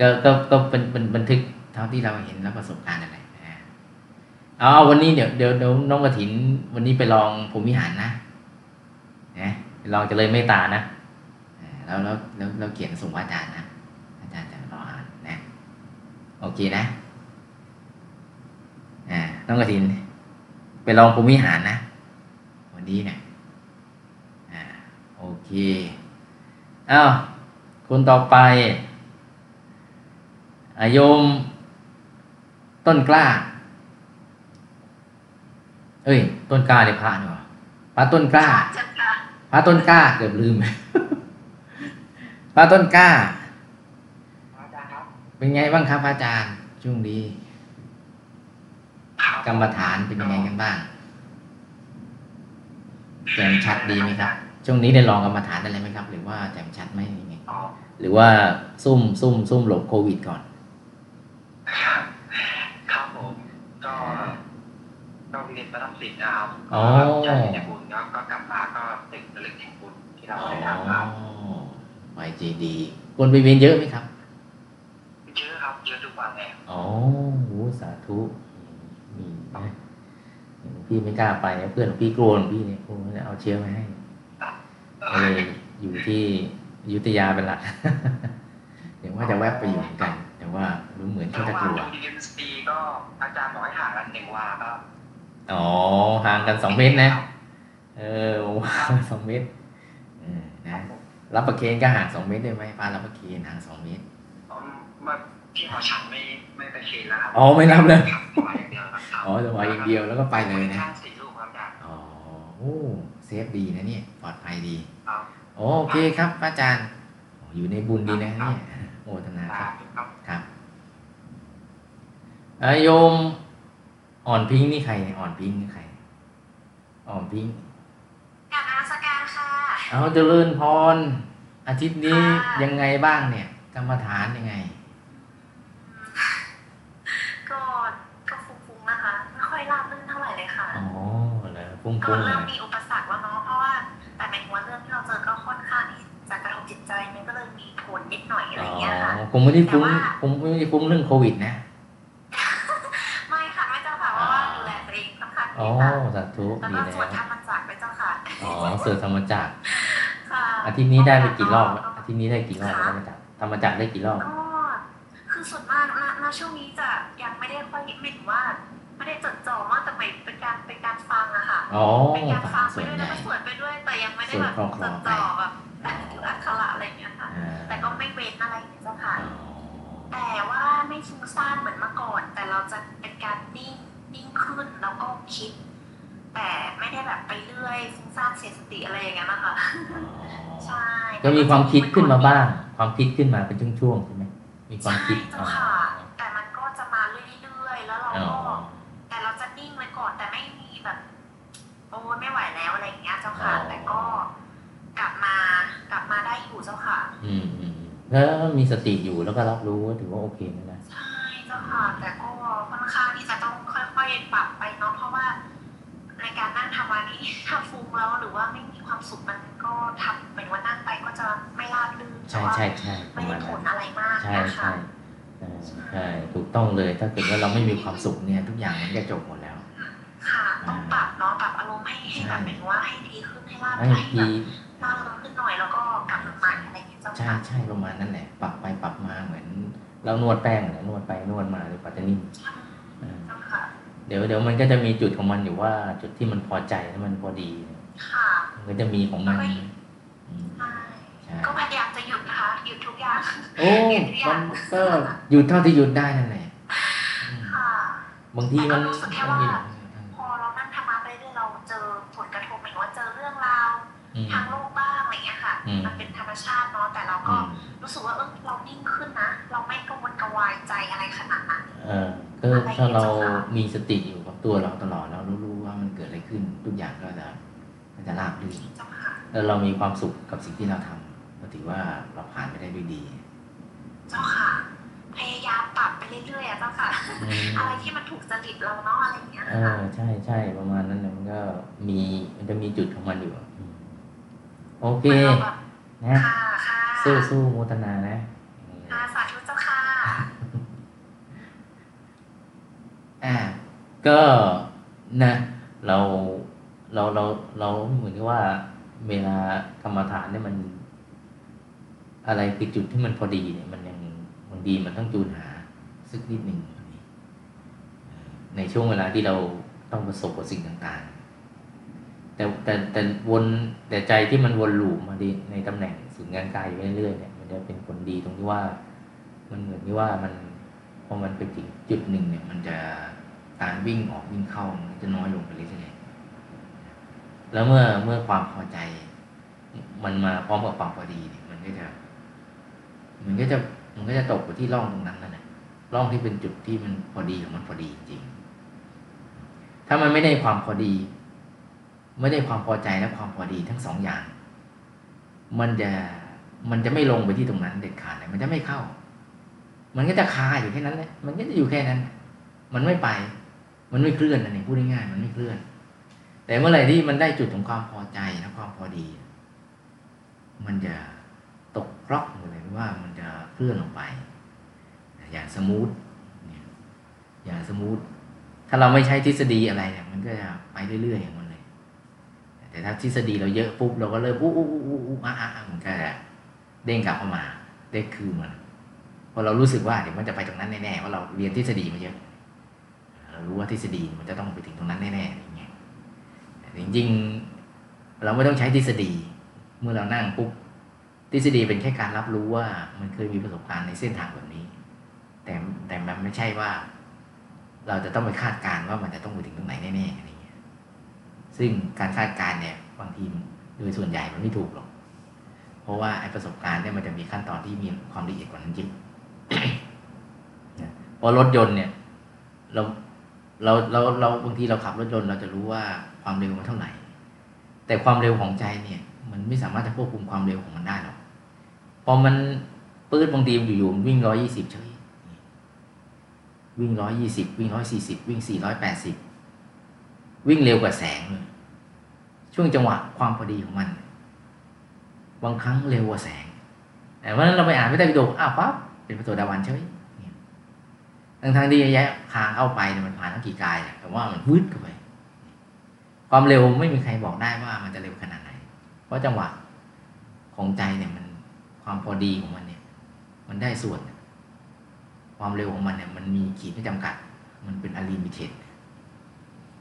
ก็ก็ก็เป็นเป็นบันทึกเท่าที่เราเห็นแล้วประสบการณ์อะไรนะเอาเอวันนี้เดี๋ยวเดี๋ยวน้องกระถิน วันนี้ไปลองภูมิหารนะนะลองจะเลยเมตตานะแล้วแล้วแล้วแล้วเขียนส่งอาจารย์นะ อาจารย์จะรออ่านนะ โอเคนะอ่าน้องกระถิน ไปลองภูมิหารนะ วันนี้เนี่ยอ่าโอเคอ้าวคนต่อไป โยมต้นกล้าเอ้ย ต้นกล้าเนี่ยพระเนี่ยว่ะพระต้นกล้าจะค่ะพระต้นกล้าเกือบลืม พระต้นกล้าอาจารย์ครับเป็นไงบ้างครับพระอาจารย์ ช่วงนี้ครับกรรมฐานเป็นยังไงกันบ้างแจ่มชัดดีไหมครับ ช่วงนี้ได้ลองกรรมฐานอะไรไหมครับ หรือว่าแจ่มชัดไหมยังไงอ๋อหรือว่าซุ่มซุ่มซุ่มหลบโควิดก่อน ครับครับผมก็ก็เรียนประทับสิทธิ์นะครับอ๋อใช้ในบุญแล้วก็กลับมาก็ตึกตะลึงแห่งบุญที่เราได้ทำครับไปเจดีคนไปเวียนเยอะไหมครับเยอะครับเยอะทุกวันเลยอ๋อโหสาธุมีนะหลวงพี่ไม่กล้าไปนะเพื่อนหลวงพี่กลัวหลวงพี่เนี่ยกลัวจะเอาเชื้อมาให้ก็เลยอยู่ที่อยุธยาเป็นหลักเดี๋ยวว่าจะแวบไปอยู่เหมือนกัน แต่ว่ารู้เหมือนเขาจะกลัวดีเอ็มซีก็อาจารย์บอกให้ห่างกันหนึ่งวาก็อ๋อ ห่างกันสองเมตรนะ เออห่างกันสองเมตรเออนะ รับประเคนก็ห่างสองเมตรได้ไหมปลารับประเคนห่างสองเมตรอืมมาที่หอฉันไม่ไม่ไปเคนแล้วครับ อ๋อ ไม่รับเลยครับถวายอย่างเดียวครับอ๋อถวายอย่างเดียวแล้วก็ไปเลยนะข้างสี่ลูกครับอาจารย์อ๋อโอ้เซฟดีนะเนี่ย ปลอดภัยดีครับโอเคครับ พระอาจารย์โอ้อยู่ในบุญดีนะเนี่ยโมทนาครับครับครับเอ่อโยมอ่อนพิงค์นี่ใครเนี่ยอ่อนพิงค์นี่ใคร อ่อนพิงค์กลับนมัสการค่ะ เอาเจริญพร อาทิตย์นี้ค่ะยังไงบ้างเนี่ย กรรมฐานยังไง ก็ก็ฟุ้งๆนะคะ ไม่ค่อยราบรื่นเท่าไหร่เลยค่ะ อ๋อเหรอฟุ้งก็ฟุ้งเลเริ่มยมีอุ นิดหน่อยอะไรอ๋อย่างเงี้ยค่ะอคงไม่ได้ฟุ้งแต่ว่าคงไม่ได้ฟุ้งเรื่องโควิดนะไม่ค่ะไม่เจ้าค่ะเพราะว่าดูแลตัวเองค่อนข้างอ๋อดีค่ะสาธุแล้วดีก็แล้สวดวธรรมจักรไปเจ้าค่ะอ๋อเสือธรรมจักรค่ะอาทิตย์นี้ได้ไปกี่รอบอาทิตย์นี้ได้กี่รอบธรรมจักรธรรมจักรได้กี่รอบก็คือส่วนมากณณช่วงนี้จะยังไม่ได้ค่อยไม่ถึงว่าไม่ได้จดจ่อมากแต่หมายเป็นการเป็นการฟังอะค่ะอ๋อเป็นการฟัฟังงไปส่วนด้วยใหแล้วญ่ก็สวดไปด้วยแต่ยังไม่ได้แบบสวดคลจอดๆไปจ่อแบบ ถึงอักขระอะไรอย่างเงี้ยค่ะอ่าแต่ก็ไม่เว้นอะไรอย่างเงี้ยเจ้าค่ะอ๋อแต่ว่าไม่ฟุ้งซ่านเหมือนเมื่อก่อน แต่เราจะเป็นการนิ่งนิ่งขึ้นแล้วก็คิด แต่ไม่ได้แบบไปเรื่อยฟุ้งซ่านเสียสติอะไรอย่างเงี้ยนะคะใช่ก็มีความคิดขึ้นมาบ้าง ความคิดขึ้นมาเป็นช่วงๆใช่ไหมมีความใช่คิดเจ้าค่ะ แต่มันก็จะมาเรื่อยๆแล้วเราอ๋อก็แต่เราจะนิ่งไว้ก่อนแต่ไม่มีแบบโอ้ยไม่ไหวแล้วอะไรอย่างเงี้ยเจ้าค่ะแต่ก็ กลับมากลับมาได้อยู่เจ้าค่ะ อืมอืมอืมแล้วมีสติอยู่แล้วก็รับรู้ก็ถือว่าโอเคแล้วนะใช่เจ้าค่ะ แต่ก็ค่อนข้างที่จะต้องค่อยๆปรับไปเนาะเพราะว่าในการนั่งทำวันนี้ถ้าฟุ้งแล้วหรือว่าไม่มีความสุขมันก็ทำเป็นว่านั่งไปก็จะไม่ราบรื่นใช่ใช่ใช่ปไม่ระมาได้ณผนั้นลอะไรมากใช่นะใช่คะเออใช่ถูกต้องเลยถ้าเกิดว่าเราไม่มีความสุขเนี่ยทุกอย่างมันก็จบหมดแล้ว ค่ะต้องปรับเนาะปรับอารมณ์ให้ให้แบบใช่เป็นว่าให้ดีขึ้นให้ราบไอ้ให้ที แบบราบรื่นขึ้นหน่อยแล้วก็กลับมาใหม่อะไรอย่างเงี้ยเจ้าใช่ค่ะใช่ประมาณนั้นแหละ ปรับไปปรับมาเหมือน เรานวดแป้งเนี่ยนวดไปนวดมาหรือปัตตานีเออเจ้าค่ะเดี๋ยวเดี๋ยวมันก็จะมีจุดของมันอยู่ว่าจุดที่มันพอใจแล้วมันพอดีเนี่ยค่ะมันก็จะมีของมันอืมใช่ใช่ก็พยายามจะหยุดนะคะหยุดทุกอย่างโอ้มันก็หยุดเท่าที่หยุดได้นั่นแหละอืมค่ะบางทีมันแต่ก็รู้สึกแค่มันมีว่าพอเรานั่งทำมาไปเรื่อยๆเราเจอผลกระทบหมายถึงว่าเจอเรื่องราวอืมทางโลกบ้าง รรมชาติเนาะแต่เราอืก็มรู้สึกว่าเออเรานิ่งขึ้นนะ เราไม่กังวลกระวายใจอะไรขนาดนั้นเออก็ถ้าเรามีสติอยู่กับตัวเราตลอดเรารู้ว่ามันเกิดอะไรขึ้นทุกอย่างก็จะมันจะราบรื่นเจ้าค่ะแล้วเรามีความสุขกับสิ่งที่เราทำก็ถือว่าเราผ่านไปได้ด้วยดี เจ้าค่ะ พยายามปรับไปเรื่อยๆอะเจ้าค่ะอืมอะไรที่มันถูกจริตเราเนาะอะไรอย่างเงี้ยเอค่ะอใช่ใช่ประมาณนั้นน่ะมันก็มีมันจะมีจุดของมันอยู่อืมโอเคเราแบบ นะค่ะค่ะสู้สู้โมทนานะค่ะสาธุเจ้าค่ะ อ่า ก็นะ เราเราเราเราเหมือนกับว่าเวลากรรมฐานเนี่ยมัน อะไรคือจุดที่มันพอดีเนี่ย มันยังบางทีมันต้องจูนหาสักนิดหนึ่งในช่วงเวลาที่เราต้องประสบกับสิ่งต่างๆ แต่แต่แต่วนแต่ใจที่มันวนหลูมาดีในตำแหน่งศูนย์กลางกายอยู่เรื่อยๆเนี่ยมันจะเป็นผลดีตรงที่ว่า มันเหมือนที่ว่ามันพอมันไปถึงจุดหนึ่งเนี่ย มันจะการวิ่งออกวิ่งเข้ามันจะน้อยลงไปเรื่อยๆแล้วเมื่อเมื่อความพอใจ มันมาพร้อมกับความพอดีเนี่ยมันก็จะมันก็จะมันก็จะตกไปที่ร่องตรงนั้นแล้วนะร่องที่เป็นจุดที่มันพอดีของมันพอดีจริงๆถ้ามันไม่ได้ความพอดี ไม่ได้ความพอใจและความพอดีทั้งสองอย่าง มันจะมันจะไม่ลงไปที่ตรงนั้นเด็ดขาดเลยมันจะไม่เข้า มันก็จะคาอยู่แค่นั้นแหละมันก็จะอยู่แค่นั้น มันไม่ไป มันไม่เคลื่อนนั่นเองพูดง่ายๆมันไม่เคลื่อน แต่เมื่อไหร่ที่มันได้จุดของความพอใจและความพอดี มันจะตกล็อกหมดเลยว่ามันจะเคลื่อนลงไป อย่างสมูทอย่างสมูทถ้าเราไม่ใช้ทฤษฎีอะไรเนี่ยมันก็จะไปเรื่อยๆอย่างมันเลย แต่ถ้าทฤษฎีเราเยอะปุ๊บเราก็เริ่มอู้อู้อู้อู้อู้อะอะอะมันก็จะเด้งกลับเข้ามาเด้งคืนมันพอเรารู้สึกว่าเดี๋ยวมันจะไปตรงนั้นแน่ๆเพราะเราเรียนทฤษฎีมาเยอะเรารู้ว่าทฤษฎีมันจะต้องไปถึงตรงนั้นแน่ๆอย่างเงี้ยแต่จริงๆ เราไม่ต้องใช้ทฤษฎี เมื่อเรานั่งปุ๊บทฤษฎีเป็นแค่การรับรู้ว่ามันเคยมีประสบการณ์ในเส้นทางแบบนี้ แต่แต่มันไม่ใช่ว่า เราจะต้องไปคาดการณ์ว่ามันจะต้องไปถึงตรงไหนแน่ๆ ซึ่งการคาดการณ์เนี่ยบางทีโดยส่วนใหญ่มันไม่ถูกหรอก เพราะว่าไอ้ประสบการณ์เนี่ยมันจะมีขั้นตอนที่มีความละเอียดกว่านั้นจริงนะพราะรถยนต์เนี่ยเราเราเราเราบางทีเราขับรถยนต์เราจะรู้ว่าความเร็วมันเท่าไหร่ แต่ความเร็วของใจเนี่ย มันไม่สามารถจะควบคุมความเร็วของมันได้หรอกพอมันปื้ดบางทีอยู่ๆมันวิ่งร้อยยี่สิบเฉยวิ่งร้อยยี่สิบวิ่งร้อยสี่สิบวิ่งสี่ร้อยแปดสิบวิ่งเร็วกว่าแสงเลย ช่วงจังหวะความพอดีของมัน บางครั้งเร็วกว่าแสง แต่ว่านั้นเราไปอ่านพระไตรปิฎกอ้าวปั๊บเป็นพระโสดาบันเฉยทั้งทางที่ระยะทางเข้าไปเนี่ยมันผ่านทั้งกี่กายแต่ว่ามันวืดเข้าไป ความเร็วไม่มีใครบอกได้ว่ามันจะเร็วขนาดไหน เพราะจังหวะของใจเนี่ยมันความพอดีของมันเนี่ย มันได้ส่วน ความเร็วของมันเนี่ย มันมีขีดไม่จำกัด มันเป็น unlimited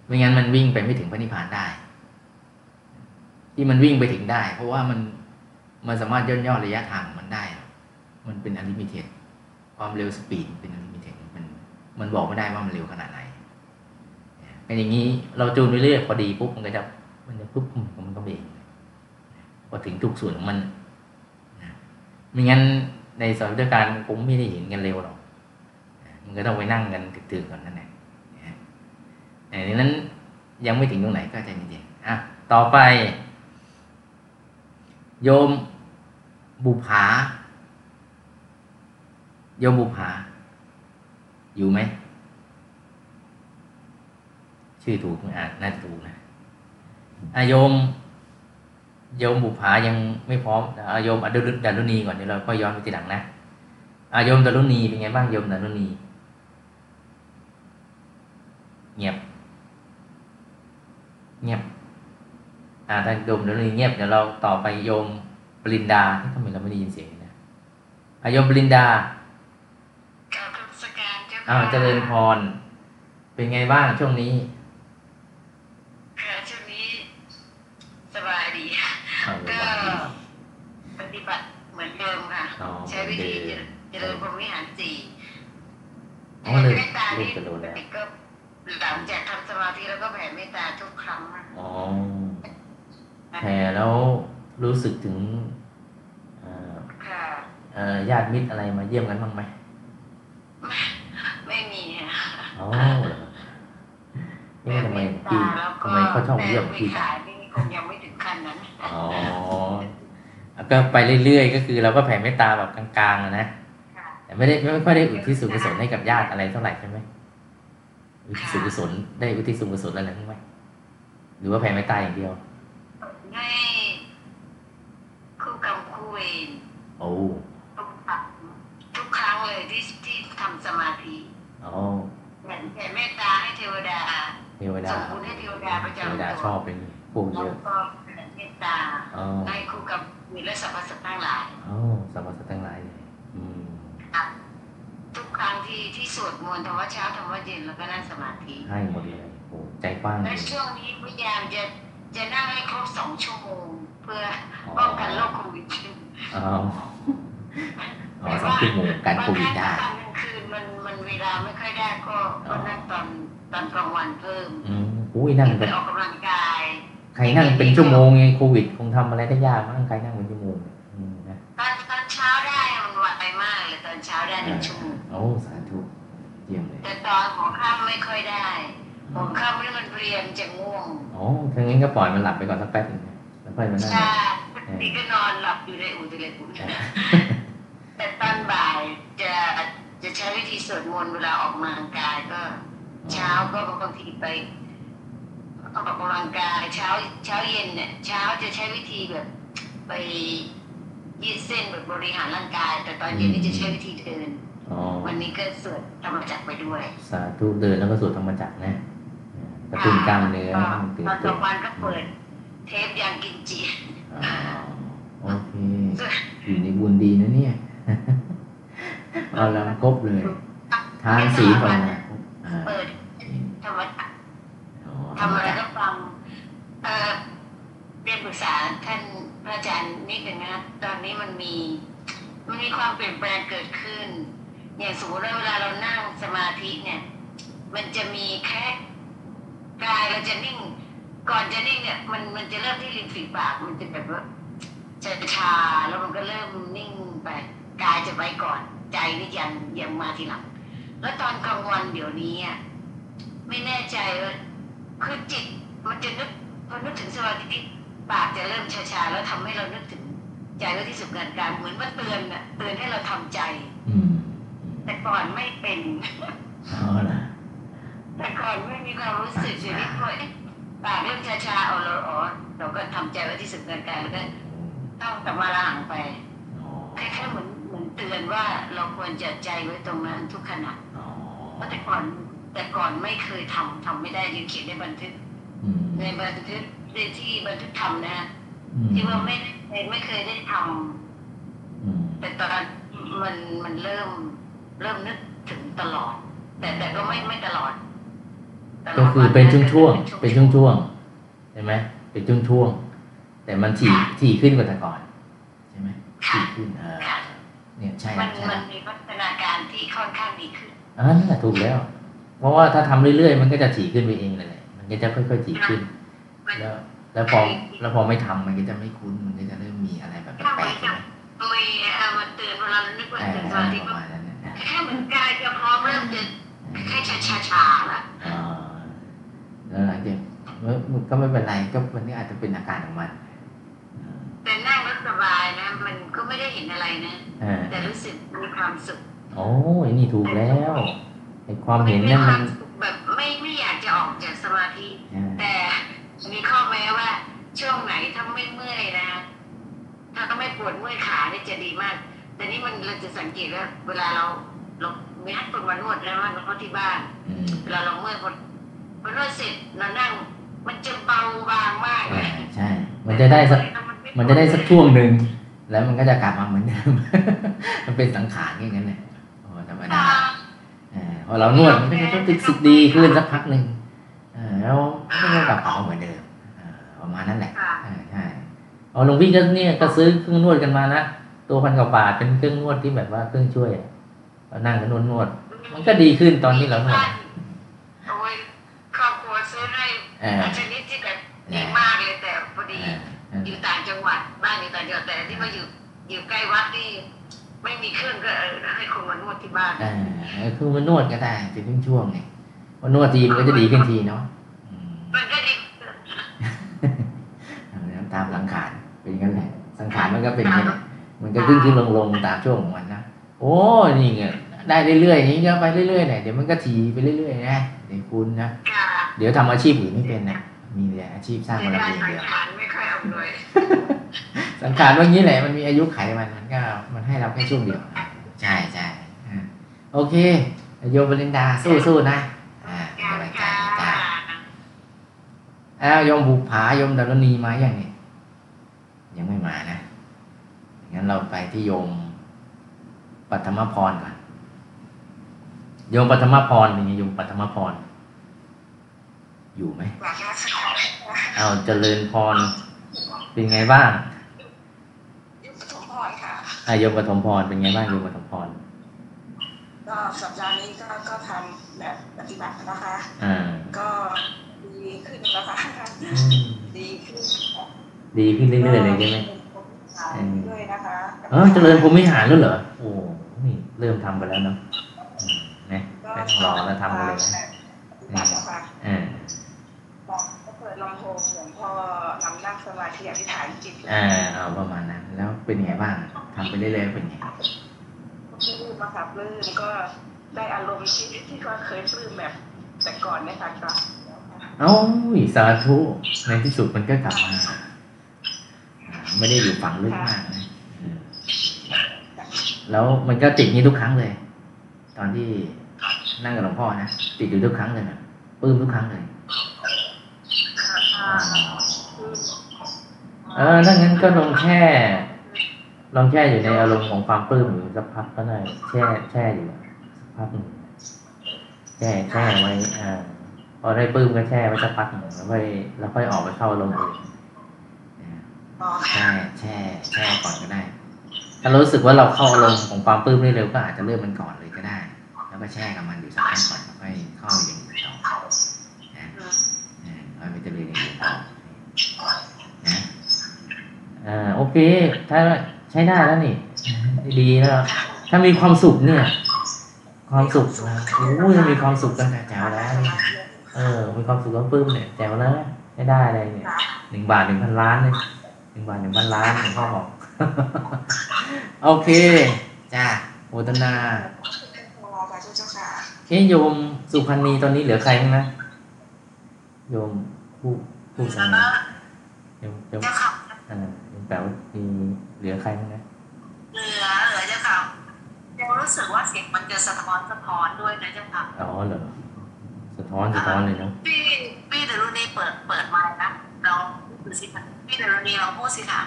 ไม่งั้นมันวิ่งไปไม่ถึงพระนิพพานได้ ที่มันวิ่งไปถึงได้ เพราะว่ามันมันสามารถย่นย่อระยะทางมันได้ มันเป็น unlimited ความเร็ว speed เป็น unlimited มันมันบอกไม่ได้ว่ามันเร็วขนาดไหนเป็นอย่างนี้เราจูนไปเรื่อยพอดีปุ๊บมันก็จะมันจะปุ๊บมันก็เบรกพอถึงทุกส่วนของมันนะไม่งั้นในสถานการณ์คงไม่ได้เห็นกันเร็วหรอกมันก็ต้องไปนั่งกันตึกๆก่อนนั่นแหละแต่ในนั้นยังไม่ถึงตรงไหนก็ใจเย็นๆอะต่อไป โยมบุภาโยมบุภาอยู่ไหม ชื่อถูกไหมอ่านน่าจะถูกนะอาโยมโยมบุภายังไม่พร้อมอาโยมอดุลดารุณีก่อนเดี๋ยวเราก็ย้อนไปทีหลังนะอาโยมดารุณีเป็นไงบ้างโยมดารุณีเงียบ เงียบ อ่าถ้าโยมดารุณีเงียบเดี๋ยวเราต่อไปโยมปรินดาทำไมเราไม่ได้ยินเสียงเลยนะอาโยมปรินดากราบนมัสการเจ้าอ้าวเจริญพร เป็นไงบ้างช่วงนี้ค่ะช่วงนี้สบายดีอ้าวก็สบายดีปฏิบัติเหมือนเดิมค่ะอ๋อใช้วิธีเหมือนเดิมเจริญพรหมวิหารสี่อ๋อเลยเมตตาลูนี่กจะรู้แล้วก็หลังจากทำสมาธิแล้วก็แผ่เมตตาทุกครั้งนะอ๋อ แผ่แล้วรู้สึกถึงเอ่อค่ะเอ่อญาติมิตรอะไรมาเยี่ยมกันบ้างไหม ไม่มีค่ะอ๋อเหรอเอ๊ะทำไมพี่ทำไมเขาชอบเยี่ยมแต่พี่ไม่ขายนี่คงยังไม่ถึงขั้นนั้น อ๋อแล้วก็ไปเรื่อยๆ ก็คือเราก็แผ่เมตตาแบบกลางๆอะนะค่ะแต่ไม่ได้ไม่ค่อยได้อุทิศส่วนกุศลให้กับญาติอะไรเท่าไหร่ใช่ไหมอุทิศส่วนกุศลได้อุทิศส่วนกุศลอะไรบ้างไหมหรือว่าแผ่เมตตาอย่างเดียว ให้คู่กรรมคู่เวร โอ้ ทุกครั้งทุกครั้งเลยที่ที่ทำสมาธิอ๋อเหมือนแผ่เมตตาให้เทวดาเทวดาส่งบุญให้เทวดาประเทจำวตัวดาชอบเป็นพวกเยแล้วอะก็แผ่เมตตาอ๋อให้คู่กับมีและสรรพสัตว์ทั้งหลายอ๋อสรรพสัตว์ทั้งหลายเลยอืมทุกครั้งที่ที่สวดมนต์ธรรมวัดเช้าธรรมวัดเย็นแล้วก็นั่งสมาธิให้หมดเลยโอ้ใจกว้างจและริงช่วงนี้พยายามจะจะนั่งให้ครบสองชั่วโมงเพื่อป้องกันโรคโควิด อ๋ออ๋อสองชั่วโมงการโควิดได้บางครั้งตอนกลางคืนมันมันเวลาไม่ค่อยได้ก็ก็นั่งตอนตอนกลางวันเพิ่มอืมอุ้ยนั่งไปเป็นออกกำลังกายใครนั่งเป็นชั่วโมงไงโควิดคงทำอะไรได้ยากมั้งใครนั่งเป็นชั่วโมงเนี่ยอืมนะตอนตอนเช้าได้มันไวมากเลยตอนเช้าได้หนึ่งชั่วโมงโอ้สาธุเยี่ยมเลยแต่ตอนหัวค่ำไม่ค่อยได้หัวค่ำนี่มันเรียนจะง่วงอ๋อถ้างั้นก็ปล่อยมันหลับไปก่อนสักแป๊บหนึงนะแล้วค่อยมานั่งใช่ นี่ก็นอนหลับอยู่ในอุตเลกุนแต่ตอนบ่ายจะจะใช้วิธีสวดมนต์เวลาออกกำลังกายก็ เช้าก็บางทีไปออกกำลังกายเช้าเช้าเย็นเนี่ยเช้าจะใช้วิธีแบบ ไปยืดเส้นแบบบริหารร่างกาย แต่ตอนเย็นนี่จะใช้วิธีเดินอ๋อวันนี้ก็สวดธรรมจักรไปด้วย สาธุเดินแล้วก็สวดธรรมจักรนะกระตุ้นกล้ามเนื้อให้มันตื่นตอนกตัลาวงวันก็เปิด เทปยังกินจีอ๋อ โอเค อยู่ในบุญดีนะเนี่ยเอาลำครบเลย ทานศีลภาวนาครบอ่าเปิดธรรมจักรอ๋อทำอะไรก็ฟังเออเรียนปรึกษาท่านพระอาจารย์นิดหนึ่งนะตอนนี้มันมีมันมีความเปลี่ยนแปลงเกิดขึ้น อย่างสมมติว่าเวลาเรานั่งสมาธิเนี่ย มันจะมีแค่กายเราจะนิ่ง ก่อนจะนิ่งเนี่ยมันมันจะเริ่มที่ริมฝีปาก มันจะแบบว่าจะชาแล้วมันก็เริ่มนิ่งไปกายจะไปก่อน ใจนี่ยังยังมาทีหลัง แล้วตอนกลางวันเดี๋ยวนี้อะไม่แน่ใจว่าคือจิตมันจะนึกพอนึกถึงสมาธิปากจะเริ่มชาๆแล้วทำให้เรานึกถึงใจไว้ที่สุดงานการเหมือนว่าเตือนน่ะเตือนให้เราทำใจอืมแต่ก่อนไม่เป็นอ๋อล่ะแต่ก่อนไม่มีความรู้สึกชีวิตว่าเอ๊ะ ปากเริ่มชาๆเอาเราอ๋อเราก็ทำใจไว้ที่สุดงานการแล้วก็ต้องกลับมาละหังไปอ๋อคล้ายๆเหมือนเหมือนเตือนว่าเราควรจะใจไว้ตรงนั้นทุกขณะอ๋อเพราะแต่ก่อนแต่ก่อนไม่เคยทำทำไม่ได้ยังเขียนในบันทึกอืมในบันทึกในที่บันทึกทำนะฮะอืมที่ว่าไม่ได้ไม่เคยได้ทำอืมแต่ตอนมันมันเริ่มเริ่มนึกถึงตลอด แต่แต่ก็ไม่ไม่ตลอดตล ก็ดคือวัเป็นช่วงๆๆเป็นช่วงๆใช่ไหมเป็นช่วงๆแต่มันถี่ถี่ขึ้นกว่าแต่ก่อนใช่ไหมถี่ขึ้นอ่าค่ะเนี่ยใช่มันใช่มันมีพัฒนาการที่ค่อนข้างดีขึ้นอ่านั่นแหละถูกแล้ว เพราะว่าถ้าทำเรื่อยๆ มันก็จะถี่ขึ้นไปเองเลยแหละมันก็จะค่อยๆถี่ขึ้นมันแล้ว แล้วพอแล้วพอไม่ทำมันก็จะไม่คุ้นมันก็จะเริ่มมีอะไรแบบแปลกๆใช่ไหมมีเอ่อมันตื่นเวลาเรานึกว่าเออตื่นเอสมาอธิประก็มาณนั้นนะแค่เหมือนกายจะพร้อมเริ่มจะแค่ชาชาชาๆละอ่าแล้ว หลังจากมันก็ไม่เป็นไรก็มันนี่อาจจะเป็นอาการของมันอืมแต่นั่งแล้วสบายนะ มันก็ไม่ได้เห็นอะไรนะเออแต่รู้สึกมีความสุขโอ้ยนี่ถูกแล้วไอ้ความเห็นนั่นคมัวานมสุขแบบไม่ไม่อยากจะออกจากสมาธิอ่าแต่มีข้อแม้ว่าช่วงไหนถ้าไม่เมื่อยนะถ้าก็ไม่ปวดเมื่อยขาเนี่ยจะดีมาก แต่นี่มันเราจะสังเกตว่าเวลาเราเราไม่ให้คนมานวดแล้วมันก็ที่บ้านอืมเวลาเราเมื่อยพอ พอนวดเสร็จเรานั่ง มันจะเบาบางมากอ่าใช่ มันจะได้สักมันจะได้สักช่วงหนึ่งแล้วมันก็จะกลับมาเหมือนเดิมมันเป็นสังขารอย่างนั้นแหละโอ้ธรรมดาอ่าพอเรานวดมันก็จะรู้สึกดีขึ้นสักพักหนึ่งอ่าแล้วมันก็กลับมาเหมือนเดิมอ่าประมาณนั้นแหละค่ะอ่าใช่เอาหลวงพี่ก็เนี่ยก็ซื้อเครื่องนวดกันมานะตัวพันกว่าบาทเป็นเครื่องนวดที่แบบว่าเครื่องช่วยอะเรานั่งกันนวดนวดๆมันก็ดีขึ้นตอนที่เรานวด ซื้อให้อ่าชนิดที่แบบดีมากเลยแต่พอดีอ่าอ่าอยู่ต่างจังหวัดบ้านอยู่ต่างจังหวัดแต่ที่มาอยู่อยู่ใกล้วัดนี่ไม่มีเครื่องก็เออให้คนมานวดที่บ้านอ่าคือมันนวดก็ได้เป็นช่วงๆไงพอนวดทีมันก็จะดีขึ้นทีเนาะอืมมันก็ดีเอาตามสังขารเป็นอย่างนั้นแหละสังขารมันก็เป็นอย่างนั้นแหละมันก็ขึ้นขึ้นลงลงตามช่วงของมันนะโอ้นี่ไงได้เรื่อยๆอย่างนี้ก็ไปเรื่อยๆเนี่ยเดี๋ยวมันก็ทีไปเรื่อยๆนะ เดี๋ยวคุณนะค่ะเดี๋ยวทำอาชีพอื่นไม่เป็นนะมีแต่อาชีพสร้างเสีบายรดายมีอย่างสังเดียวขารไม่ค่อยเอาเลยสังขารว่างี้แหละมันมีอายุไขมันมันก็มันให้เราแค่ช่วงเดียว ใช่ใช่อ่าโอเคโยมบรินดาสู้ๆนะอ่าเป็นกำลังใจให้จ้าอ้าวโยมบุผาโยมดารณีมาอย่างนี้ยังไม่มานะงั้นเราไปที่โยมปัทมพรก่อน โยมปัทมพรเป็นไงโยมปัทมพร อยู่ไหมเอาเจริญพร เป็นไงบ้างยุคปฐมพรค่ะอะโยมปฐมพรเป็นไงบ้างโยมปฐมพร ก็สัปดาห์นี้ก็ก็ทำแบบปฏิบัตินะคะอ่าก็ดีขึ้นแล้วค่ะอืมดีขึ้นค่ะดีขึ้นเรื่อยๆเลยใช่ไหมก็ด้วยนะคะเออเจริญภูมิหารแล้วเหรอโอ้นี่เริ่มทำไปแล้วเนาะอืม นะไม่ต้องรอแล้วทำกันเลยนะปฏิบัติแล้วค่ะอ่าก็เปิดลำโพงหลวงพ่อนำนั่งสมาธิอธิษฐานจิตอ่าเอาประมาณนั้น แล้วเป็นไงบ้างทำไปเรื่อยๆเป็นไงก็ปลื้มมาค่ะปลื้มก็ได้อารมณ์ที่ที่ก็เคยปลื้มแบบแต่ก่อนเนี่ยค่ะก็เอ้าสาธุในที่สุดมันก็กลับมาอ่าไม่ได้อยู่ฝังลึกมากนะอืมแล้วมันก็ติดนี้ทุกครั้งเลย ตอนที่ นั่งกับหลวงพ่อนะติดอยู่ทุกครั้งเลยนะปลื้มทุกครั้งเลยอ๋อเออถ้างั้นก็ลองแช่ลองแช่อยู่ในอารมณ์ของความปลื้มอยู่สักพักก็ได้แช่แช่อยู่สักพักหนึ่งแช่แช่ไว้อ่าพอได้ปลื้มก็แช่ไว้สักพักหนึ่งแล้วค่อยแล้วค่อยออกไปเข้าอารมณ์อื่นนะอ๋อแช่แช่แช่ก่อนก็ได้ ถ้ารู้สึกว่าเราเข้าอารมณ์ของความปลื้มได้เร็วก็อาจจะเริ่มมันก่อนเลยก็ได้ แล้วก็แช่กับมันอยู่สักพักก่อนแล้วค่อยเข้าอย่างอื่นต่อนะอ่าค่อยไปเจริญอย่างอื่นต่อนะอ่าโอเค ถ้าใช้ได้แล้วนี่ ดีแล้ว ถ้ามีความสุขเนี่ย ความสุขโอ้ยมีความสุขกันแจ๋วแล้วเออ มีความสุขก็ปลื้มเนี่ยแจ๋วแล้วไม่ได้เลยเนี่ยหนึ่งบาทหนึ่งพันล้านเลยหนึ่งบาทหนึ่งพันล้านหลวงพ่อบอกโอเค จ้าโมทนา พอค่ะเจ้าค่ะ เอ้ยโยมสุพรรณีตอนนี้เหลือใครบ้างนะโยมผู้ผู้สมัครโยมโยมเจ้าค่ะอ่าโยมแป๋วมีเหลือใครบ้างนะเหลือเหลือเจ้าค่ะยังรู้สึกว่าเสียงมันจะสะท้อนสะท้อนด้วยนะเจ้าค่ะอ๋อเหรอสะท้อนสะท้อนเลยเนาะพี่พี่เดรุณีเปิดเปิดไมค์นะเราดูสิค่ะพี่เดรุณีเราพูดสิค่ะ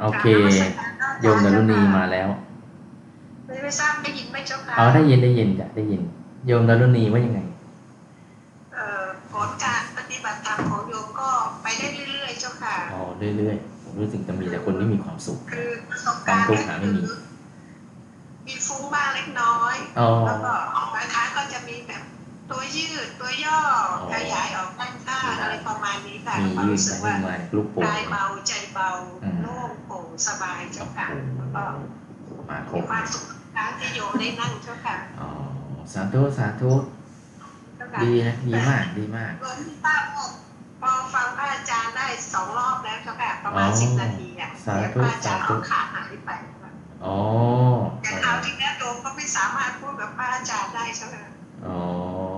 โอเคโยมดารุณีมาแล้ว ไม่ไม่ทราบได้ยินไหมเจ้าค่ะเอาได้ยินได้ยินจ้ะได้ยิน โยมดารุณีว่ายังไงเอ่อผลการปฏิบัติธรรมของโยมก็ไปได้เรื่อยๆเจ้าค่ะอ๋อเรื่อยๆผมรู้สึกจะมีแต่คนที่มีความสุขคือประสบการณ์ความทุกข์หาไม่มีมีฟุ้งบ้างเล็กน้อยอ๋อแล้วก็บางครั้งก็จะมีแบบตัวยืดตัวย่อขยายออกด้านข้างอะไรประมาณนี้ค่ะมีความยืดรู้สึไปกขึ้ว่านมาลูกโป่งกายเบาใจเบาอืมโล่งโปร่งสบายเจ้าค่ะแล้วก็มาครมีบความสุข ครั้งที่โยมได้นั่งเจ้าค่ะอ๋อสาธุสาธุเจ้าค่ะดีนะดีมากดีมากส่วนที่ป้าบอกพอฟังพระอาจารย์ได้สองรอบแล้วเจ้าค่ะประมาณอ๋อสิบนาทีอะสาธุเดี๋ยวพระอาจารย์สาธุเอาขาหายไปอ๋อแต่คราวที่แล้วโยมก็ไม่สามารถพูดกับพระอาจารย์ได้ใช่ไหมอ๋อ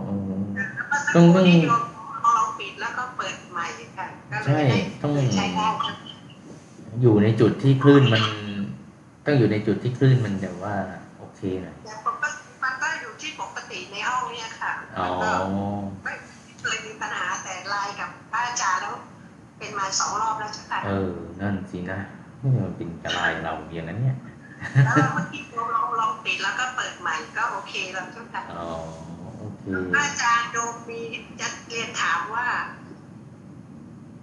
อืมแล้วก็ต้องต้องที่โยมเอาเราปิดแล้วก็เปิดใหม่ค่ะก็เลยใช่ได้ต้องใช้ได้อยู่ในจุดที่คลื่นมัน ต้องอยู่ในจุดที่คลื่นมันแบบว่า โอเคหน่อยแต่ปกติมันก็อยู่ที่ปกติในห้องเนี่ยค่ะอ๋อมันก็ไม่เคยมีปัญหาแต่ไลน์กับพระอาจารย์แล้ว เป็นมาสองรอบแล้วใช่ไหมเออ นั่นสินะนี่มันเป็นกระไรเราอย่างนั้นเนี่ยแล้วเมื่อกี้เราลองลองปิดแล้วก็เปิดใหม่ก็โอเคแล้วใช่ไหมอ๋อโอเคพระอาจารย์โยมมีจะเรียนถามว่า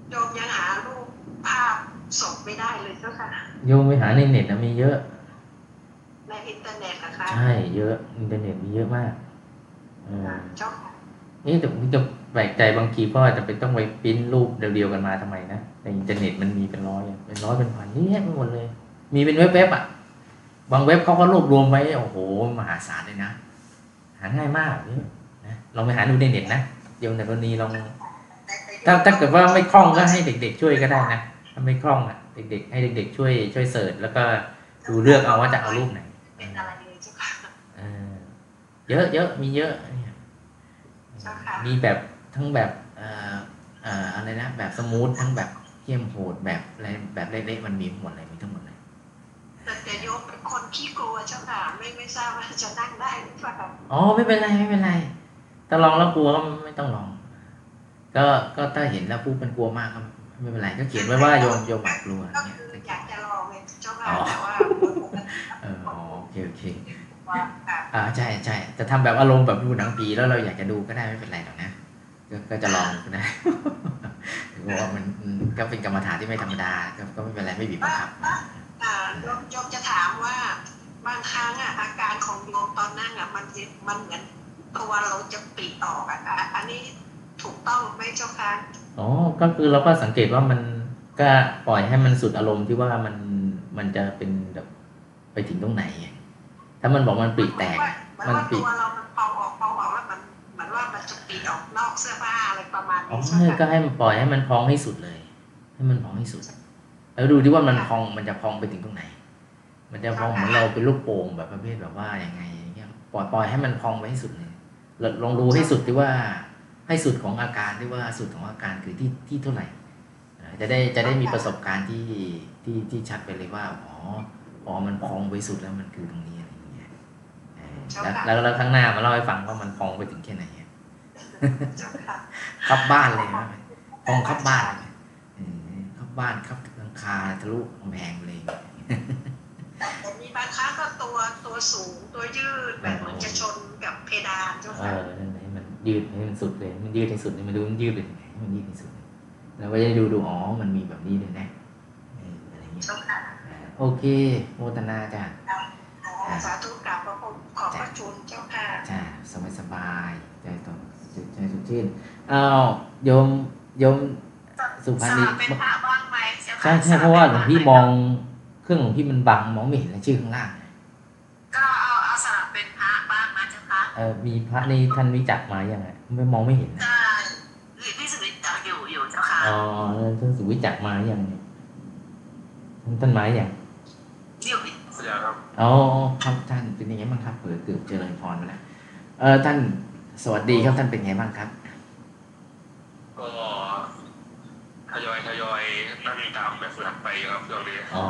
โยมยังหารูปภาพศพไม่ได้เลยเจ้าค่ะโยมไปหาในเน็ตนะมีเยอะ ในอินเทอร์เน็ตนะคะใช่เยอะอินเทอร์เน็ตมีเยอะมากเออเจ้าค่ะนี่แต่ผมจะแปลกใจบางทีพ่อจำเป็นต้องไปปริ้นรูปเดียวๆกันมาทำไมนะในอินเทอร์เน็ตมันมีเป็นร้อยอะเป็นร้อยเป็นพันนี่แยะไปหมดเลย มีเป็นเว็บเว็บๆอะ บางเว็บเขาก็รวบรวมไว้โอ้โหมหาศาลเลยนะหาง่ายมากนี่นะลองไปหาดูในเน็ตนะโยมแต่กรณีลองถ้าถ้าเกิดว่าไม่คล่องก็ให้เด็ก ๆ ช่วยก็ได้นะถ้าไม่คล่องอะเด็กๆ ให้เด็ก ๆ ช่วยช่วยเสิร์ชแล้วก็ดูเลือกเอาว่าจะเอารูปไหนเป็น อะไรเลยเจ้าค่ะเออเยอะเยอะมีเยอะเนี่ยเจ้าค่ะมีแบบทั้งแบบเอ่อเอ่ออะไรนะแบบสมูททั้งแบบเข้มโหดแบบอะไรแบบเละๆมันมีหมดเลยมีทั้งหมดเลยแต่แต่โยมเป็นคนขี้กลัวเจ้าค่ะไม่ไม่ทราบว่าจะนั่งได้หรือเปล่าอ๋อไม่เป็นไรไม่เป็นไรถ้าลองแล้วกลัวก็ไม่ต้องลอง ก็ก็ถ้าเห็นแล้วปุ๊บมันกลัวมากก็ไม่เป็นไรก็เขียนไว้ว่าโยมโยมอาจกลัวก็เนี่ยคืออยากจะลองเลยเจ้าค่ะอ๋อแต่ว่า เอออ๋อโอเคโอเค ว่าค่ะ อ่าใช่ใช่แต่ทำแบบอารมณ์แบบดูหนังผีแล้วเราอยากจะดูก็ได้ไม่เป็นไรหรอกนะก็ก็จะลองก็ได้เพราะว่ามันมันก็เป็นกรรมฐานที่ไม่ธรรมดาก็ก็ไม่เป็นไรไม่บีบบังคับอ่าโยมโยมจะถามว่าบางครั้งอะอาการของโยมตอนนั่งอะมันจะมันเหมือนตัวเราจะปลีออกอะอะอันนี้ถูกต้องไหมเจ้าค่ะอ๋อก็คือเราก็สังเกตว่ามันก็ปล่อยให้มันสุดอารมณ์ที่ว่ามันมันจะเป็นแบบไปถึงตรงไหนไง ถ้ามันบอกมันปลีแตกเหมือนมันว่าปลีตัวเรามันเป่าออกเป่าออกแล้วมันเหมือนว่ามันจะปลีออกนอกเสื้อผ้าอะไรประมาณอ๋อนี้ใช่ไหมก็ให้มันปล่อยให้มันพองให้สุดเลย ให้มันพองให้สุด แล้วดูดิว่ามันพองมันจะพองไปถึงตรงไหน มันจะพองเหมือนเราเป็นลูกโป่งแบบประเภทแบบว่ายังไงอย่างเงี้ยปล่อยปล่อยให้มันพองไปให้สุดเลยลองลองดูให้สุดที่ว่าให้สุดของอาการที่ว่าสุดของอาการคือที่ที่เท่าไหร่อ่าจะได้จะได้มีประสบการณ์ที่ที่ที่ชัดไปเลยว่าอ๋ออ๋อมันพองไปสุดแล้วมันคือตรงนี้อะไรอย่างเงี้ย เออแล้วแล้วแล้วข้างหน้ามาเล่าให้ฟังว่ามันพองไปถึงแค่ไหนอะเจ้าค่ะครับบ้านเลยนะพองครับบ้านเลยเออครับบ้านครับหลังคาทะลุกำแพงไปเลยแต่มีบางครั้งก็ตัวตัวสูงตัวยืดแบบเหมือนจะชนกับเพดานเจ้าเอค่ะอนั่นแหละให้มันยืดให้มันสุดเลย มันยืดให้สุดเลยมันดูมันยืดไปถึงไหนให้มันยืดให้สุดเลยแล้วก็จะได้ดูดูอ๋อมันมีแบบนี้ด้วยนะเอออะไรเงี้ยเจ้าค่ะอ่าโอเค โมทนาจ้ะสาธุกราบพระคุณ ขอบพระคุณเจ้าค่ะจ้ะสบายสบายใจตรงใจสดชื่นอ้าวโยมโยมสุพรรณสนี่ลับเป็นพระบ้างไหมเจ้าค่ะใช่ใช่เพราะว่าหลวงพี่มองเครื่องหลวงพี่มันบังมองไม่เห็นเลยชื่อข้างล่าง ก็เอาเอาสลับเป็นพระบ้างนะเจ้าค่ะเออมีพระนี่ท่านวิจักมายังไงไม่มองไม่เห็นนะก็พี่สุวิทย์อยู่อยู่เจ้าค่ะอ๋อแล้วท่านสุวิจักมายังเนี่ยท่านท่านมายัง อยู่ เดี๋ยวครับ อ๋อครับท่านเป็นยังไงบ้างครับเปิดเกือบเจริญพรไปแล้วเออท่านสวัสดีครับท่านเป็นไงบ้างครับ ก็ทยอยทยอยตั้งตามแบบฝึกหัดไปครับช่วงนี้อ๋อ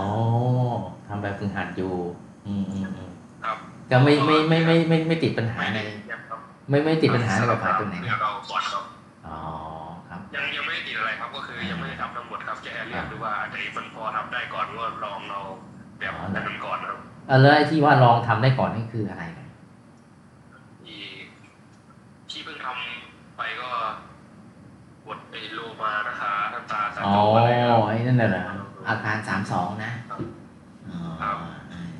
ทำแบบฝึกหัดอยู่ อืมอืมอืมครับก็ไม่ไม่ไม่ไม่ไม่ไม่ติดปัญหาในยังครับไม่ไม่ติดปัญหาในแบบหาตัวไหนเรียกเราก่อนครับอ๋อครับ ยังยังไม่ได้ติดอะไรครับ ก็คือยังไม่ได้ทำทั้งหมดครับแค่เรียกดูว่าไหนมันพอทำได้ก่อนก็ลองเอาแบบนั้นก่อนครับเออ แล้วไอ้ที่ว่าลองทำได้ก่อนนี่คืออะไรนะที่ที่เพิ่งทำไปก็บทไอ้โลมานะคะน้ำตาสายอ๋อโตอะไรครับไอ้นั่นน่ะเหรออาการสามสองนะอ๋อครับเออ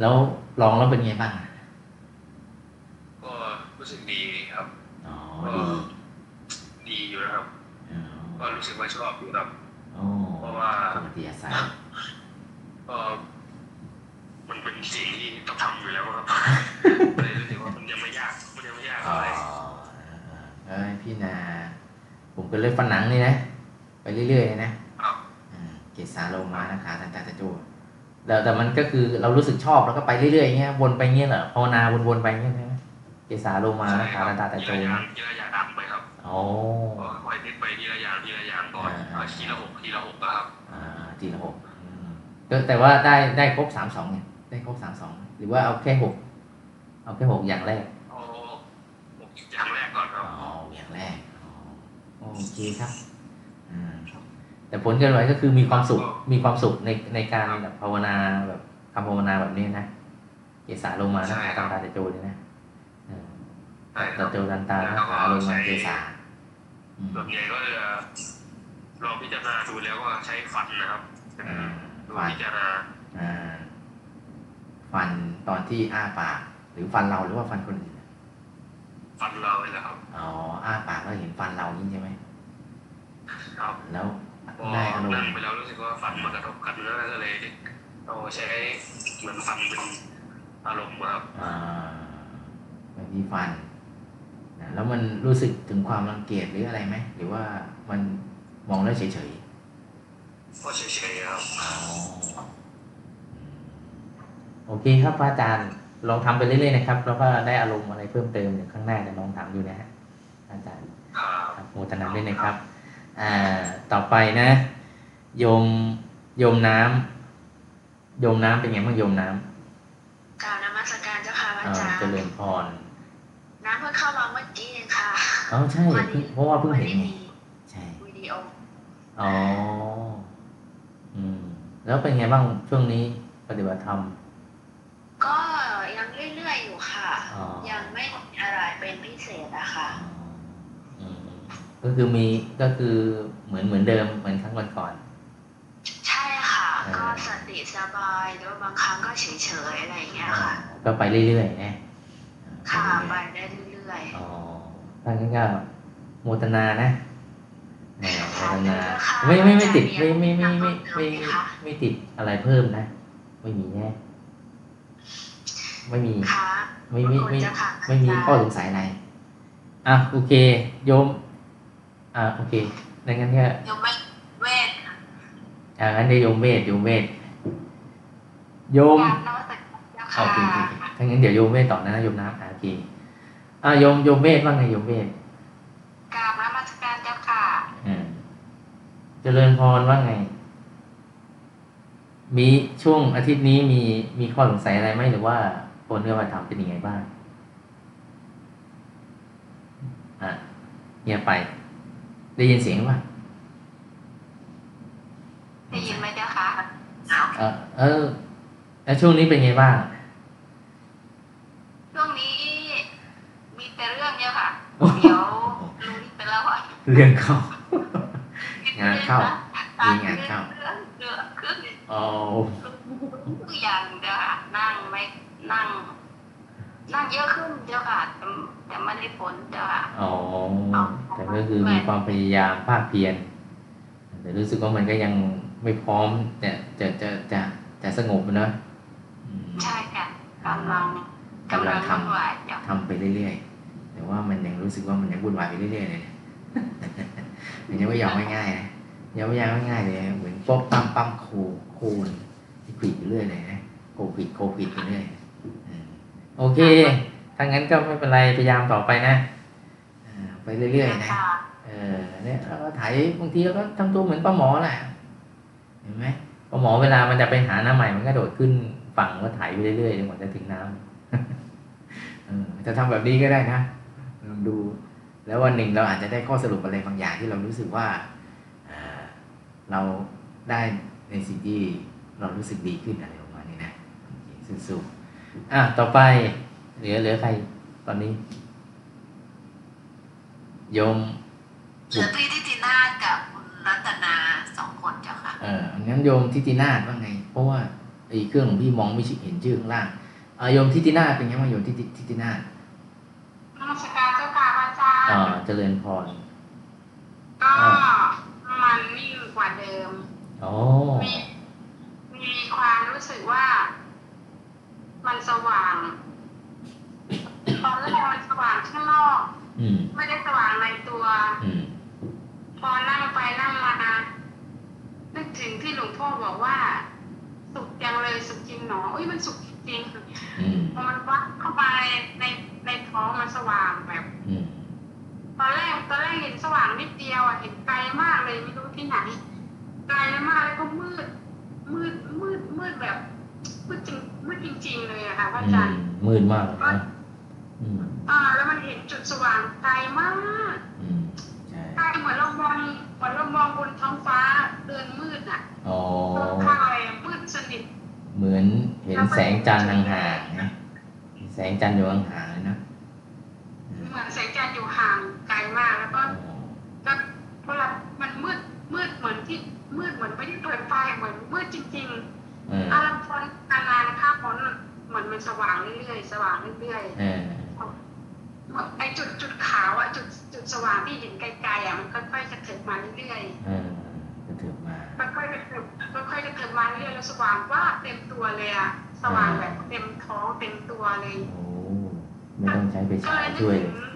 แล้วลองแล้วเป็นไงบ้างอะก็รู้สึกดีครับดีดีอยู่นะครับอ๋อก็รู้สึกว่าชอบอยู่ครับอ๋อเพราะว่าปกติอาศัยก็ มันเป็นสิ่งที่ต้องทำอยู่แล้วครับเลยรู้สึกว่ามันยังไม่ยากมันยังไม่ยากอ๋ออะไรเอ้ยพี่นา ผมก็เลือกฟันหนังนี่นะ ไปเรื่อยๆเลยนะครับอ่าเกสาโลมานะคะทันตาตะโจแต่แต่มันก็คือเรารู้สึกชอบแล้วก็ไปเรื่อยๆอย่างเงี้ยวนไปเงี้ยเหรอภาวนาวนๆไปเงี้ยนะเกสาโลมานะคะทันตาตะโจทีละอย่านะงทีละอย่างดันไปครับอ๋อก็ค่อยๆเน้นไปทีละอย่างทีละอย่างก่อนอ่าเอาทีละหกทีละหกนะครับอ่าทีละหกอืมก็แต่ว่าได้ได้ครบสามสองเนี่ย ได้ครบสามสองหรือว่าเอาแค่หกเอาแค่หกอย่างแรกเอาหกอย่างแรกก่อนครับอ๋ออย่างแรกอ๋อโอเคครับอ่าแต่ผลเกินไหวก็คือมีความสุขมีความสุขในในการแบบภาวนาแบบคำภาวนาแบบนี้นะเกสาลงมานะขาตังตาตะโจนี่นะเออใช่คตะรับโจตันตานะขาลงมาเกสาอืมส่วนใหญ่ก็จะลองพิจารณาดูแล้วก็ใช้ฟันนะครับเป็นอ่าดูฟันพิจารณาอ่า ฟันตอนที่อ้าปาก หรือฟันเราหรือว่าฟันคนอื่นฟันเราเลยแหละครับอ๋ออ้าปากแล้วเห็นฟันเรานี่ใช่ไหมครับแล้วพอได้อารมนั่งณ์ไปแล้วรู้สึกว่าฟันมันกระทบกันแล้วก็เลยเอาใช้เหมือนฟันเป็นอารมณ์ครับอ่าไม่มีฟันนะแล้วมันรู้สึกถึงความรังเกียจหรืออะไรไหมหรือว่ามันมองแล้วเฉยก็เฉยๆครับๆอ๋ออืม โอเคครับพระอาจารย์ลองทำไปเรื่อยๆนะครับ แล้วก็ได้อารมณ์อะไรเพิ่มเติมเดี๋ยวข้างหน้าจะลองถามดูนะฮะอาจารย์ครับครับโมทนาด้วยนะครับ อ่า ต่อไปนะโยมโยมน้ำโยมน้ำเป็นไงบ้างโยมน้กล่าวนมัสการเจ้าค่ะำอาเอ่อจารย์เจริญพร น้ำเพิ่งเข้ามาเมื่อกี้เองค่ะอ๋อใช่เพิ่งเพราะว่าเพิ่งเห็นไงมีใช่วิดีโออ๋ออืม แล้วเป็นไงบ้างช่วงนี้ปฏิบัติธรรม ก็ยังเรื่อยๆอยู่ค่ะ อ๋อ ยังไม่มีอะไรเป็นพิเศษอะค่ะ อืมก็คือมีก็คือเหมือนเหมือนเดิมเหมือนครั้งก่อนใช่ค่ะ เออ ก็สติสบายแล้วบางครั้งก็เฉยๆอะไรอย่างเงี้ยๆอ๋อค่ะก็ไปเรื่อยๆนะค่ะไปไปเรื่อยได้เรื่อยๆอ๋อถ้างั้นก็โมทนานะแหมโมทนาไม่ไม่ไม่ติดไม่ไม่ไม่ไม่ไม่ไม่ไม่ติดอะไรเพิ่มนะ ไม่มีแน่ ไม่มีๆค่ะไม่ไม่ไม่ขอบคุณเจ้าค่ะไม่มีข้อสงสัยอะไรอะโอเค โยม อะโอเคดังนั้นก็ยังไม่เวทอ่างั้นเดี๋ยวโยมเวทโยมเวทโยมการนวัตกรรมเจ้าโอค่ะเคโอเคโอเคถ้างั้นเดี๋ยวโยมเวทต่อนะโยมนะอะโอเคอะโยมโยมเวทว่าไงโยมเวทกราบนมัสการเจ้าค่ะอ่าเจริญพรว่าไง มีช่วงอาทิตย์นี้มีมีข้อสงสัยอะไรไหมหรือว่า คนเนื้อมาทำเป็นยังไงบ้างอะเงียบไป ได้ยินเสียงป่ะได้ยินไหมเจ้าค่ะเออเออ แล้วช่วงนี้เป็นไงบ้าง ช่วงนี้มีแต่เรื่องเยอะค่ะ เดี๋ยวรู้ไปแล้วว่าเรื่องเข้างานเข้ามีงานเข้าเรื่องเรื่องคืออ๋อคืออย่างเดียวค่ะนั่งไม่ นั่ง นั่งเยอะขึ้นเดียวค่ะแต่แต่ไม่ได้ผลเดียวค่ะอ๋อแต่ก็คือมีความพยายามภาคเพียรแต่รู้สึกว่ามันก็ยังไม่พร้อมจะจะจะจะจะสงบนะอืมใช่ค่ะกำลังกำลังทำวุ่นวายเดี๋ยวทำไปเรื่อยๆ แต่ว่ามันยังรู้สึกว่ามันยังวุ่นวายไปเรื่อยๆเลยเนี่ยมันยังไม่ยอมง่ายๆนะยังไม่ยอมง่ายๆเลยเหมือนป๊บปั๊มปั๊มโคโคนที่ขวิดไปเรื่อยเลยนะโควิดโควิดไปเรื่อยอืม โอเค ถ้างั้นก็ไม่เป็นไร พยายามต่อไปนะอ่าไปเรื่อยๆนะค่ะเออเนี่ยเราก็ถ่ายบางทีเราก็ทำตัวเหมือนป้าหมอแหละ เห็นไหมป้าหมอเวลามันจะไปหาน้ำใหม่ มันก็โดดขึ้นฝั่งก็ถ่ายไปเรื่อยๆจนกว่าจะถึงน้ำเออจะทำแบบนี้ก็ได้นะ ลองดู แล้ววันหนึ่งเราอาจจะได้ข้อสรุปอะไรบางอย่างที่เรารู้สึกว่าเอ่อเราได้ในสิ่งที่เรารู้สึกดีขึ้นอะไรประมาณนี้นะโอเคสู้ๆ อะต่อไป เหลือเหลือใคร ตอนนี้โยมเหลือพี่ทิตินาถกับคุณรัตนาสองคนเจ้าค่ะเอองั้นโยมทิตินาถว่าไง เพราะว่าไอ้เครื่องของพี่มองไม่เห็นชื่อข้างล่างอะโยมทิตินาถเป็นไงบ้างโยมทิติทิตินาถนมัสการเจ้าค่ะอาจารย์อ่าเจริญพรก็มันนิ่งกว่าเดิม โอ้มีมีความรู้สึกว่า มัน สว่าง ตอนแรกมันสว่างข้างนอกอืม ไม่ได้สว่างในตัว อืม พอนั่งไปนั่งมานึกถึงที่หลวงพ่อบอกว่า สุขจังเลยสุขจริงหนออุ้ยมันสุขจริงอืม พอมันวัดเข้าไปในในท้องมันสว่างแบบ อืม ตอนแรกตอนแรกเห็นสว่างนิดเดียวอะเห็นไกลมากเลยไม่รู้ที่ไหนไกลมากแล้วก็มืด มืดมืดมืดแบบ มืดจริงมืดจริง ๆ เลยอะค่ะพระอาจารย์มืดมากเลยนะอืมอ่า แล้วมันเห็นจุดสว่างไกลมากอืมใช่ไกลเหมือนเรามองเหมือนเรามองบนท้องฟ้าเดินมืดอะอ๋อข้างอะไรอะมืดสนิทเหมือนเห็นแสงจันทร์ห่างๆนะแสงจันทร์อยู่ห่างๆเลยนะอืมเหมือนแสงจันทร์อยู่ห่างไกลมากแล้วก็อ๋อก็เวลามันมืดมืดเหมือนที่มืดเหมือนไม่ได้เปิดไฟเหมือนมืดจริงๆเอออารมณ์พอนานๆนะคะผลเหมือนมันสว่างเรื่อยๆสว่างเรื่อยเออๆไอจุดจุดขาวอะจุดจุดสว่างที่เห็นไกลๆอะมันค่อยๆกระเถิบมาเรื่อยเออก็ถือมาๆค่อยๆกระเถิบค่อยๆกระเถิบมาเรื่อยๆแล้วสว่างว่าบเต็มตัวเลยอะสว่างแบบเต็มท้องเต็มตัวเลยโอ้ไม่ต้องใช้ไปก็ฉาเลยยนึกช่วยถึเลงย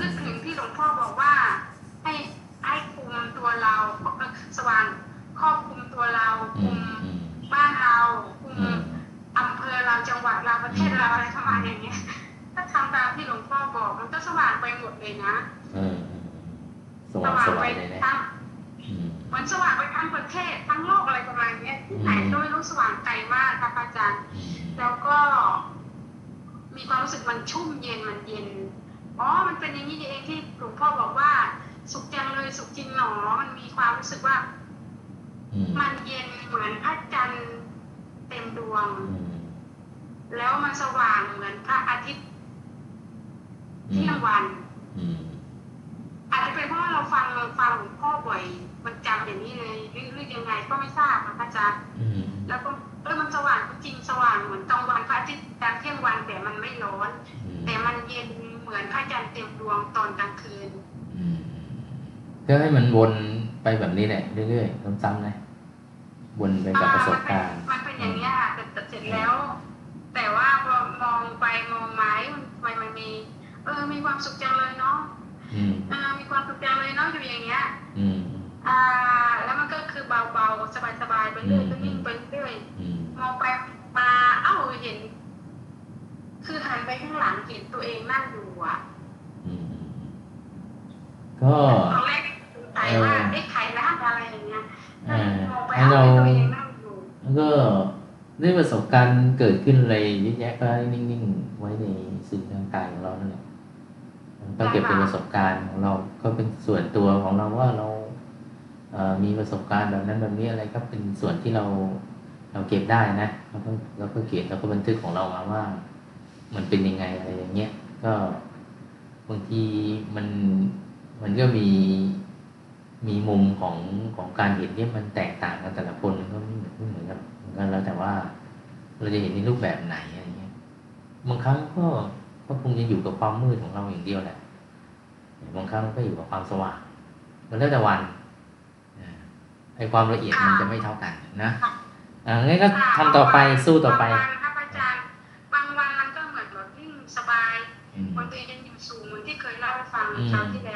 นึกถึงที่หลวงพ่อบอกว่า ให้ให้คุมตัวเราสว่างครอบคุมตัวเราอืคุมมอืม บ้านเราคุมอืมอำเภอเราจังหวัดเราประเทศเราอะไรประมาณอย่างเงี้ย ถ้าทำตามที่หลวงพ่อบอกมันก็สว่างไปหมดเลยนะเออเออสว่างสไปวายเลยนะทั้งอืมเหมือนสว่างไปทั้งประเทศทั้งโลกอะไรประมาณเนี้ยที่ไหนอืมก็ไม่รู้สว่างไกลมากครับอาจารย์อืมแล้วก็มีความรู้สึกมันชุ่มเย็นมันเย็นอ๋อมันเป็นอย่างนี้เองที่หลวงพ่อบอกว่า สุขจังเลยสุขจริงหนอมันมีความรู้สึกว่าอื มมันเย็นเหมือนพระจันทร์เต็มดวงอืมแล้วมันสว่างเหมือนพระอาทิตย์อืเที่ยมงวันอืมอาจจะเป็นเพราะว่าเราฟังฟังหลวงพ่อบ่อย มันจำอย่างนี้เลยหรือหรือยังไงก็ไม่ทราบค่ะพระอาจารย์อืมแล้วก็เออมันสว่างจริงสว่างเหมือนกลางวันพระอาทิตย์กลางเที่ยงวันแต่มันไม่ร้อนอืมแต่มันเย็นเหมือนพระจันทร์เต็มดวงตอนกลางคืนอืมก็ให้มันวนไปแบบนี้แหละเรื่อยๆซ้ำๆนะ วนไปกับประสบการณ์มันเป็นอย่างนี้ยค่ะแต่แต่เสร็จแล้ว แต่ว่าพอมองไปมองมาเอ้ยมันทำไมมันมี เออ มีความสุขจังเลยเนาะอืมเออมีความสุขจังเลยเนาะอยู่อย่างเงี้ยอืมอ่า แล้วมันก็คือเบาๆสบายๆไปเรื่อยอืมก็วิ่งไปเรื่อยอืมมองไปมาเอ้าเห็น คือหันไปข้างหลังเห็นตัวเองนั่งอยู่อะอืมก็ตอนแรกสงสัยว่าไอ้ใครร่างอะไรอย่างเงี้ยเออมองไป ให้เอ้เราแล้วก็ด้วยประสบการณ์เกิดขึ้นอะไรเยอะแยะก็นิ่งๆ ไว้ในสื่อทางกายของเรานั่นแหละก็เก็บเป็นประสบการณ์ของเราก็เป็นส่วนตัวของเราว่าเราอ่อมีประสบการณ์แบบนั้นแบบนี้อะไรก็เป็นส่วนที่เราเราเก็บได้นะเราก็เราก็เขียนเราก็บันทึกของเรามาว่า มันเป็นยังไงอะไรอย่างเงี้ยก็บางทีมันมันก็มี มีมุมของของการเห็นที่มันแตกต่างกันแต่ละคนมันก็ไม่เหมือนไม่เหมือนกันเหมือนกันแล้วแต่ว่าเราจะเห็นในรูปแบบไหนอะไรเงี้ยบางครั้งก็ก็คงจะอยู่กับความมืดของเราอย่างเดียวแหละบางครั้งก็อยู่กับความสว่างมันแล้วแต่วันอ่าไอ้ความละเอียดมันจะไม่เท่ากันนะอ่างั้นก็ทำต่อไปสู้ต่อไปบางวันครับอาจารย์บางวันมันก็เหมือนแบบวิ่งสบายอืมบางทียังอยู่สูงเหมือนที่เคยเล่าให้ฟังอืมคราวที่แล้ว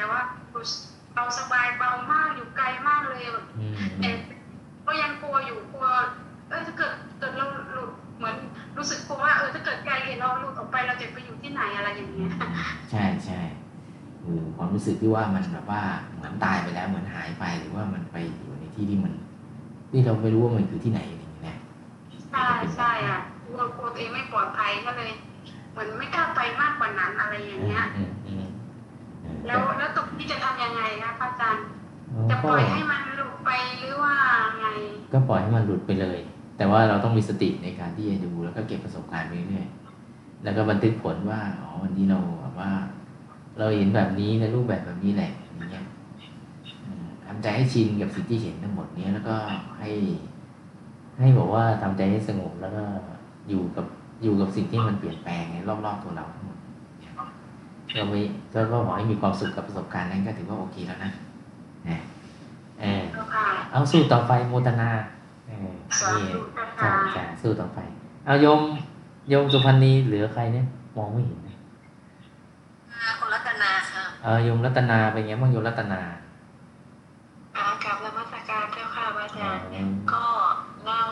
เราจะไปอยู่ที่ไหนอะไรอย่างเงี้ยใช่ใช่คือความรู้สึกที่ว่ามันแบบว่าเหมือนตายไปแล้วเหมือนหายไปหรือว่ามันไปอยู่ในที่ที่มันที่เราไม่รู้ว่ามันคือที่ไหนอะไรอย่างเงี้ยนะใช่ใช่อะกลัวกลัวตัวเองไม่ปลอดภัยก็เลยเหมือนไม่กล้าไปมากกว่านั้นอะไรอย่างเงี้ยอืมอืมอืมแล้วแล้วตกที่จะทำยังไงคะพระอาจารย์จะปก็ล่อยให้มันหลุดไปหรือว่าไง ก็ปล่อยให้มันหลุดไปเลย แต่ว่าเราต้องมีสติในการที่จะดูแล้วก็เก็บประสบการณ์ไปเรื่อยๆ แล้วก็บันทึกผลว่าอ๋อวันนี้เราแบบว่า เราเห็นแบบนี้ในรูปแบบแบบนี้แหละอย่างเงี้ยอืมทำใจให้ชินกับสิ่งที่เห็นทั้งหมดเนี้ยแล้วก็ให้ ให้บอกว่าทำใจให้สงบแล้วก็อยู่กับอยู่กับสิ่งที่มันเปลี่ยนแปลงในรอบๆตัวเราทั้งหมดก็มีก็ก็ขอให้มีความสุขกับประสบการณ์นั้นก็ถือว่าโอเคแล้วนะนะเออเจ้าค่ะเอาสู้ต่อไปโมทนาเออสานี่ธุเจ้าใช่ค่ะใช่สู้ต่อไป เอาโยม โยมสุพรรณีเหลือใครเนี่ย มองไม่เห็นนะคุณรัตนาค่ะเออโยมรัตนาเป็นไงบ้างโยมรัตนาอ่ากลับนมัสการเจ้าค่ะพระอาจารย์อืมก็นั่ง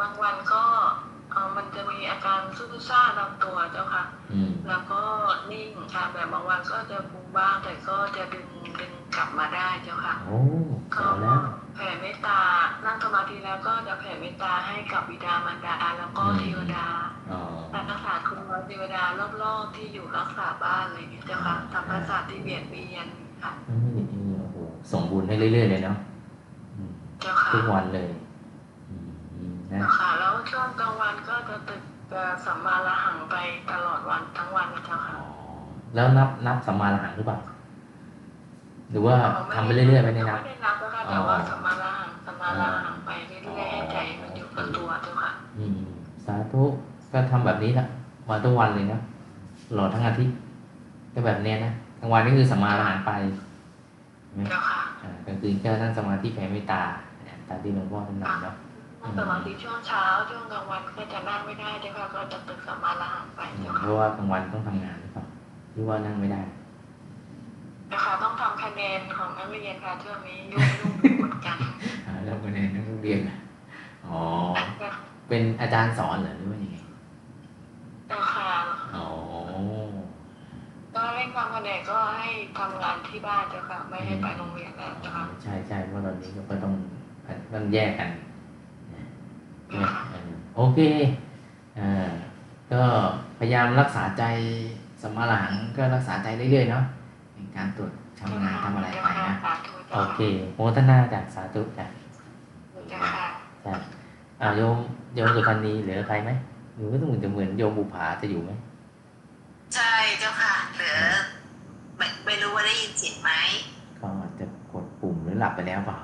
บางวันก็เอ่อมันจะมีอาการซุ่ซ่าตามตัวเจ้าค่ะอืมแล้วก็นิ่งค่ะแบบบางวันก็จะฟุ้งบ้างแต่ก็จะดึงดึงกลับมาได้เจ้าค่ะโอ้ก็เอาแล้ว แผ่เมตตา นั่งสมาธิแล้วก็จะแผ่เมตตาให้กับบิดามารดาแล้วก็อืมเทวดาอ๋อและรักษาคุณเทวดารอบๆที่อยู่รักษาบ้านอะไรอย่างเงี้ยเจ้าค่ะทำประสาทที่เบียดเบียนค่ะอืมโอ้โหส่งบุญให้เรื่อยๆเลยเนาะอืมเจ้าค่ะทุกวันเลยอืมอืมนะค่ะ แล้วช่วงกลางวันก็จะตึกจะสัมมาละหังไปตลอดวันทั้งวันนะเจ้าอ๋ค่ะอแล้วนับนับสัมมาระหังหรือเปล่าหรือว่าทำไปเรื่อยๆไม่ได้นับไม่ได้นับแล้วค่ะอ๋อแต่ว่าสัมมา ละหังสัมมาละหังไปเรื่อยๆให้ใจมันอยู่กับตัวเจ้าค่ะ อืม สาธุก็ทำแบบนี้แหละวันทุกวันเลยเนาะตลอดทั้งอาทิตย์ก็แบบเนี้ยนะกลางวันนี่คือสมมาระหันไปใช่ไหมเจ้าค่ะอ่ากลางคืนก็นั่งสมาธิแผ่เมตตาเนี่ยตามที่หลวงพ่อท่านนำเนาะนั่งสมาธิช่วงเช้าช่วงกลางวันก็จะนั่งไม่ได้เจ้าค่ะก็จะตึกสัมมาละหังไปอืมเจ้าเพค่ะราะว่ากลางวันต้องทำงานหรือเปล่าหรือว่านั่งไม่ได้ เจ้าค่ะต้องทำคะแนนของนักเรียนค่ะช่วงนี้ยุ่งยุ่งเหมือนกันอ่าแล้วก็เนี่ยนักเรียนอ๋อเป็นอาจารย์สอนเหรอหรือว่ายังไงเจ้าค่ะอ๋อก็เร่งความคะแนนก็ให้ทำงานที่บ้านเจ้าค่ะไม่ให้ไปโรงเรียนแล้วเจ้าค่ะใช่ใช่เพราะตอนนี้ก็ต้องต้องแยกกันใช่ไหมเออโอเคอ่าก็พยายามรักษาใจสมมาหลังก็รักษาใจเรื่อยๆเนาะใน การตรวจทำงานทำอะไรไปนะสาธุโอเคโมทนาจากสาธุจ้ะเจ้าค่ะจ้ะอ่าโยมโยมสุพรรณีเหลือใครไหมหรือว่าต้องเหมือนจะเหมือนโยมบุภาจะอยู่ไหมใช่เจ้าค่ะเหลือไม่ไม่รู้ว่าได้ยินเสียงไหมก็จะกดปุ่มหรือหลับไปแล้วเปล่า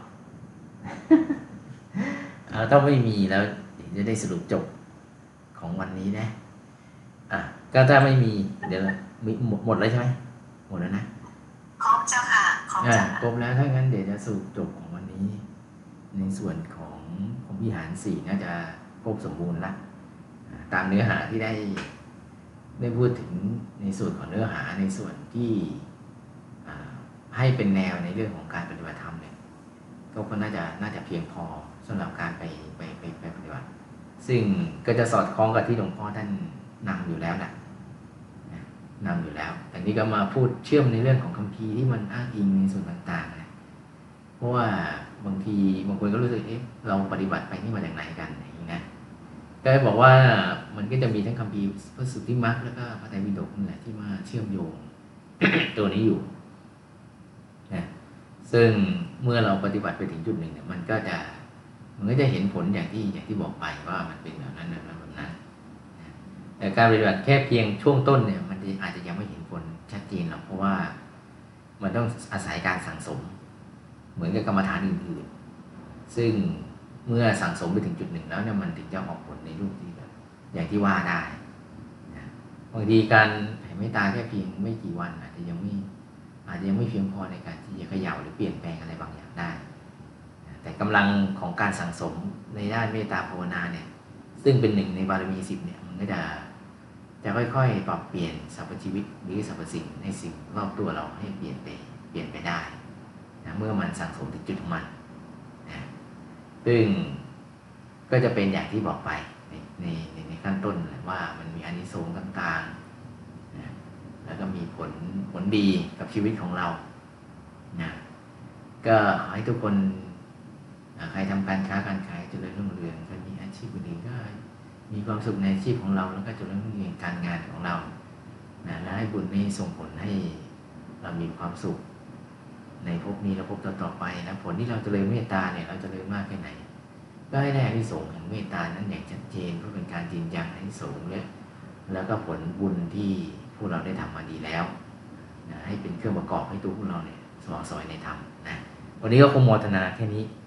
เออต้องไม่มีแล้วเดี๋ยวจะได้สรุปจบของวันนี้นะ อะ ก็ถ้าไม่มี เดี๋ยวมีหมดหมดแล้วใช่ไหมหมดแล้วนะ ครบเจ้าค่ะครบเจ้าครค่ะบแล้วถ้างั้นเดี๋ยวจะสรุปจบของวันนี้ ในส่วนของของวิหารสี่น่าจะครบสมบูรณ์ละตามเนื้อหาที่ได้ได้พูดถึงในส่วนของเนื้อหาในส่วนที่ให้เป็นแนวในเรื่องของการปฏิบัติธรรมเนี่ยก็ก็น่าจะน่าจะเพียงพอสำหรับการไปไปไปไปปฏิบัติ ซึ่งก็จะสอดคล้องกับที่หลวงพ่อท่านนำอยู่แล้วนะ นะนำอยู่แล้ว แต่นี้ก็มาพูดเชื่อมในเรื่องของคัมภีร์ที่มันอ้างอิงในส่วนต่างๆนะเพราะว่าบางทีบางคนก็รู้สึกเอ๊ะเราปฏิบัติไปนี่มาจากไหนกันอย่างนี้นะก็บอกว่ามันก็จะมีทั้งคัมภีร์พระสุทธิมรรคแล้วก็พระไตรปิฎกนั่นแหละที่มาเชื่อมโยงตัวนี้อยู่นะซึ่งเมื่อเราปฏิบัติไปถึงจุดหนึ่งเนี่ยมันก็จะมันก็จะเห็นผลอย่างที่อย่างที่บอกไปว่ามันเป็นแบบนั้นแบบนั้น แต่การปฏิบัติแค่เพียงช่วงต้นเนี่ย มันอาจจะยังไม่เห็นผลชัดเจนหรอกเพราะว่ามันต้องอาศัยการสั่งสม เหมือนกับกรรมฐานอื่นๆซึ่งเมื่อสั่งสมไปถึงจุดหนึ่งแล้วเนี่ยมันถึงจะออกผลในรูปที่แบบอย่างที่ว่าได้นะบางทีการแผ่เมตตาแค่เพียงไม่กี่วัน อาจจะยังไม่อาจจะยังไม่เพียงพอในการที่จะเขย่าหรือเปลี่ยนแปลงอะไรบางอย่างได้นะแต่กำลังของการสั่งสมในด้านเมตตาภาวนาเนี่ย ซึ่งเป็นหนึ่งในบารมีสิบเนี่ยมันก็จะ จะค่อยๆ ปรับเปลี่ยนสรรพชีวิตหรือสรรพสิ่งในสิ่งรอบตัวเราให้เปลี่ยนไปเปลี่ยนไปได้นะเมื่อมันสั่งสมถึงจุดของมันนะซึ่งก็จะเป็นอย่างที่บอกไปในในในในขั้นต้นว่ามันมีอานิสงส์ต่างๆนะแล้วก็มีผลผลดีกับชีวิตของเรานะก็ขอให้ทุกคนใครทำการค้าการขายเจริญรุ่งเรืองใครมีอาชีพอื่น มีความสุขในอาชีพของเราแล้วก็จริญรุ่องการงานของเรานะและให้บุญนี้ส่งผลให้เรามีความสุข ในภพนี้และภพต่อๆไปนะผลที่เราเจริญเมตตาเนี่ยเราเจริญมากแค่ไหน ก็ให้ได้อานิสงส์แห่งเมตตานั้นอย่างชัดเจนเพื่อเป็นการยืนยันอานิสงส์และแล้วก็ผลบุญที่พวกเราได้ทำมาดีแล้วนะให้เป็นเครื่องประกอบให้ตัวพวกเราเนี่ยสว่างสวยในธรรมนะวันนี้ก็คงโมทนาแค่นี้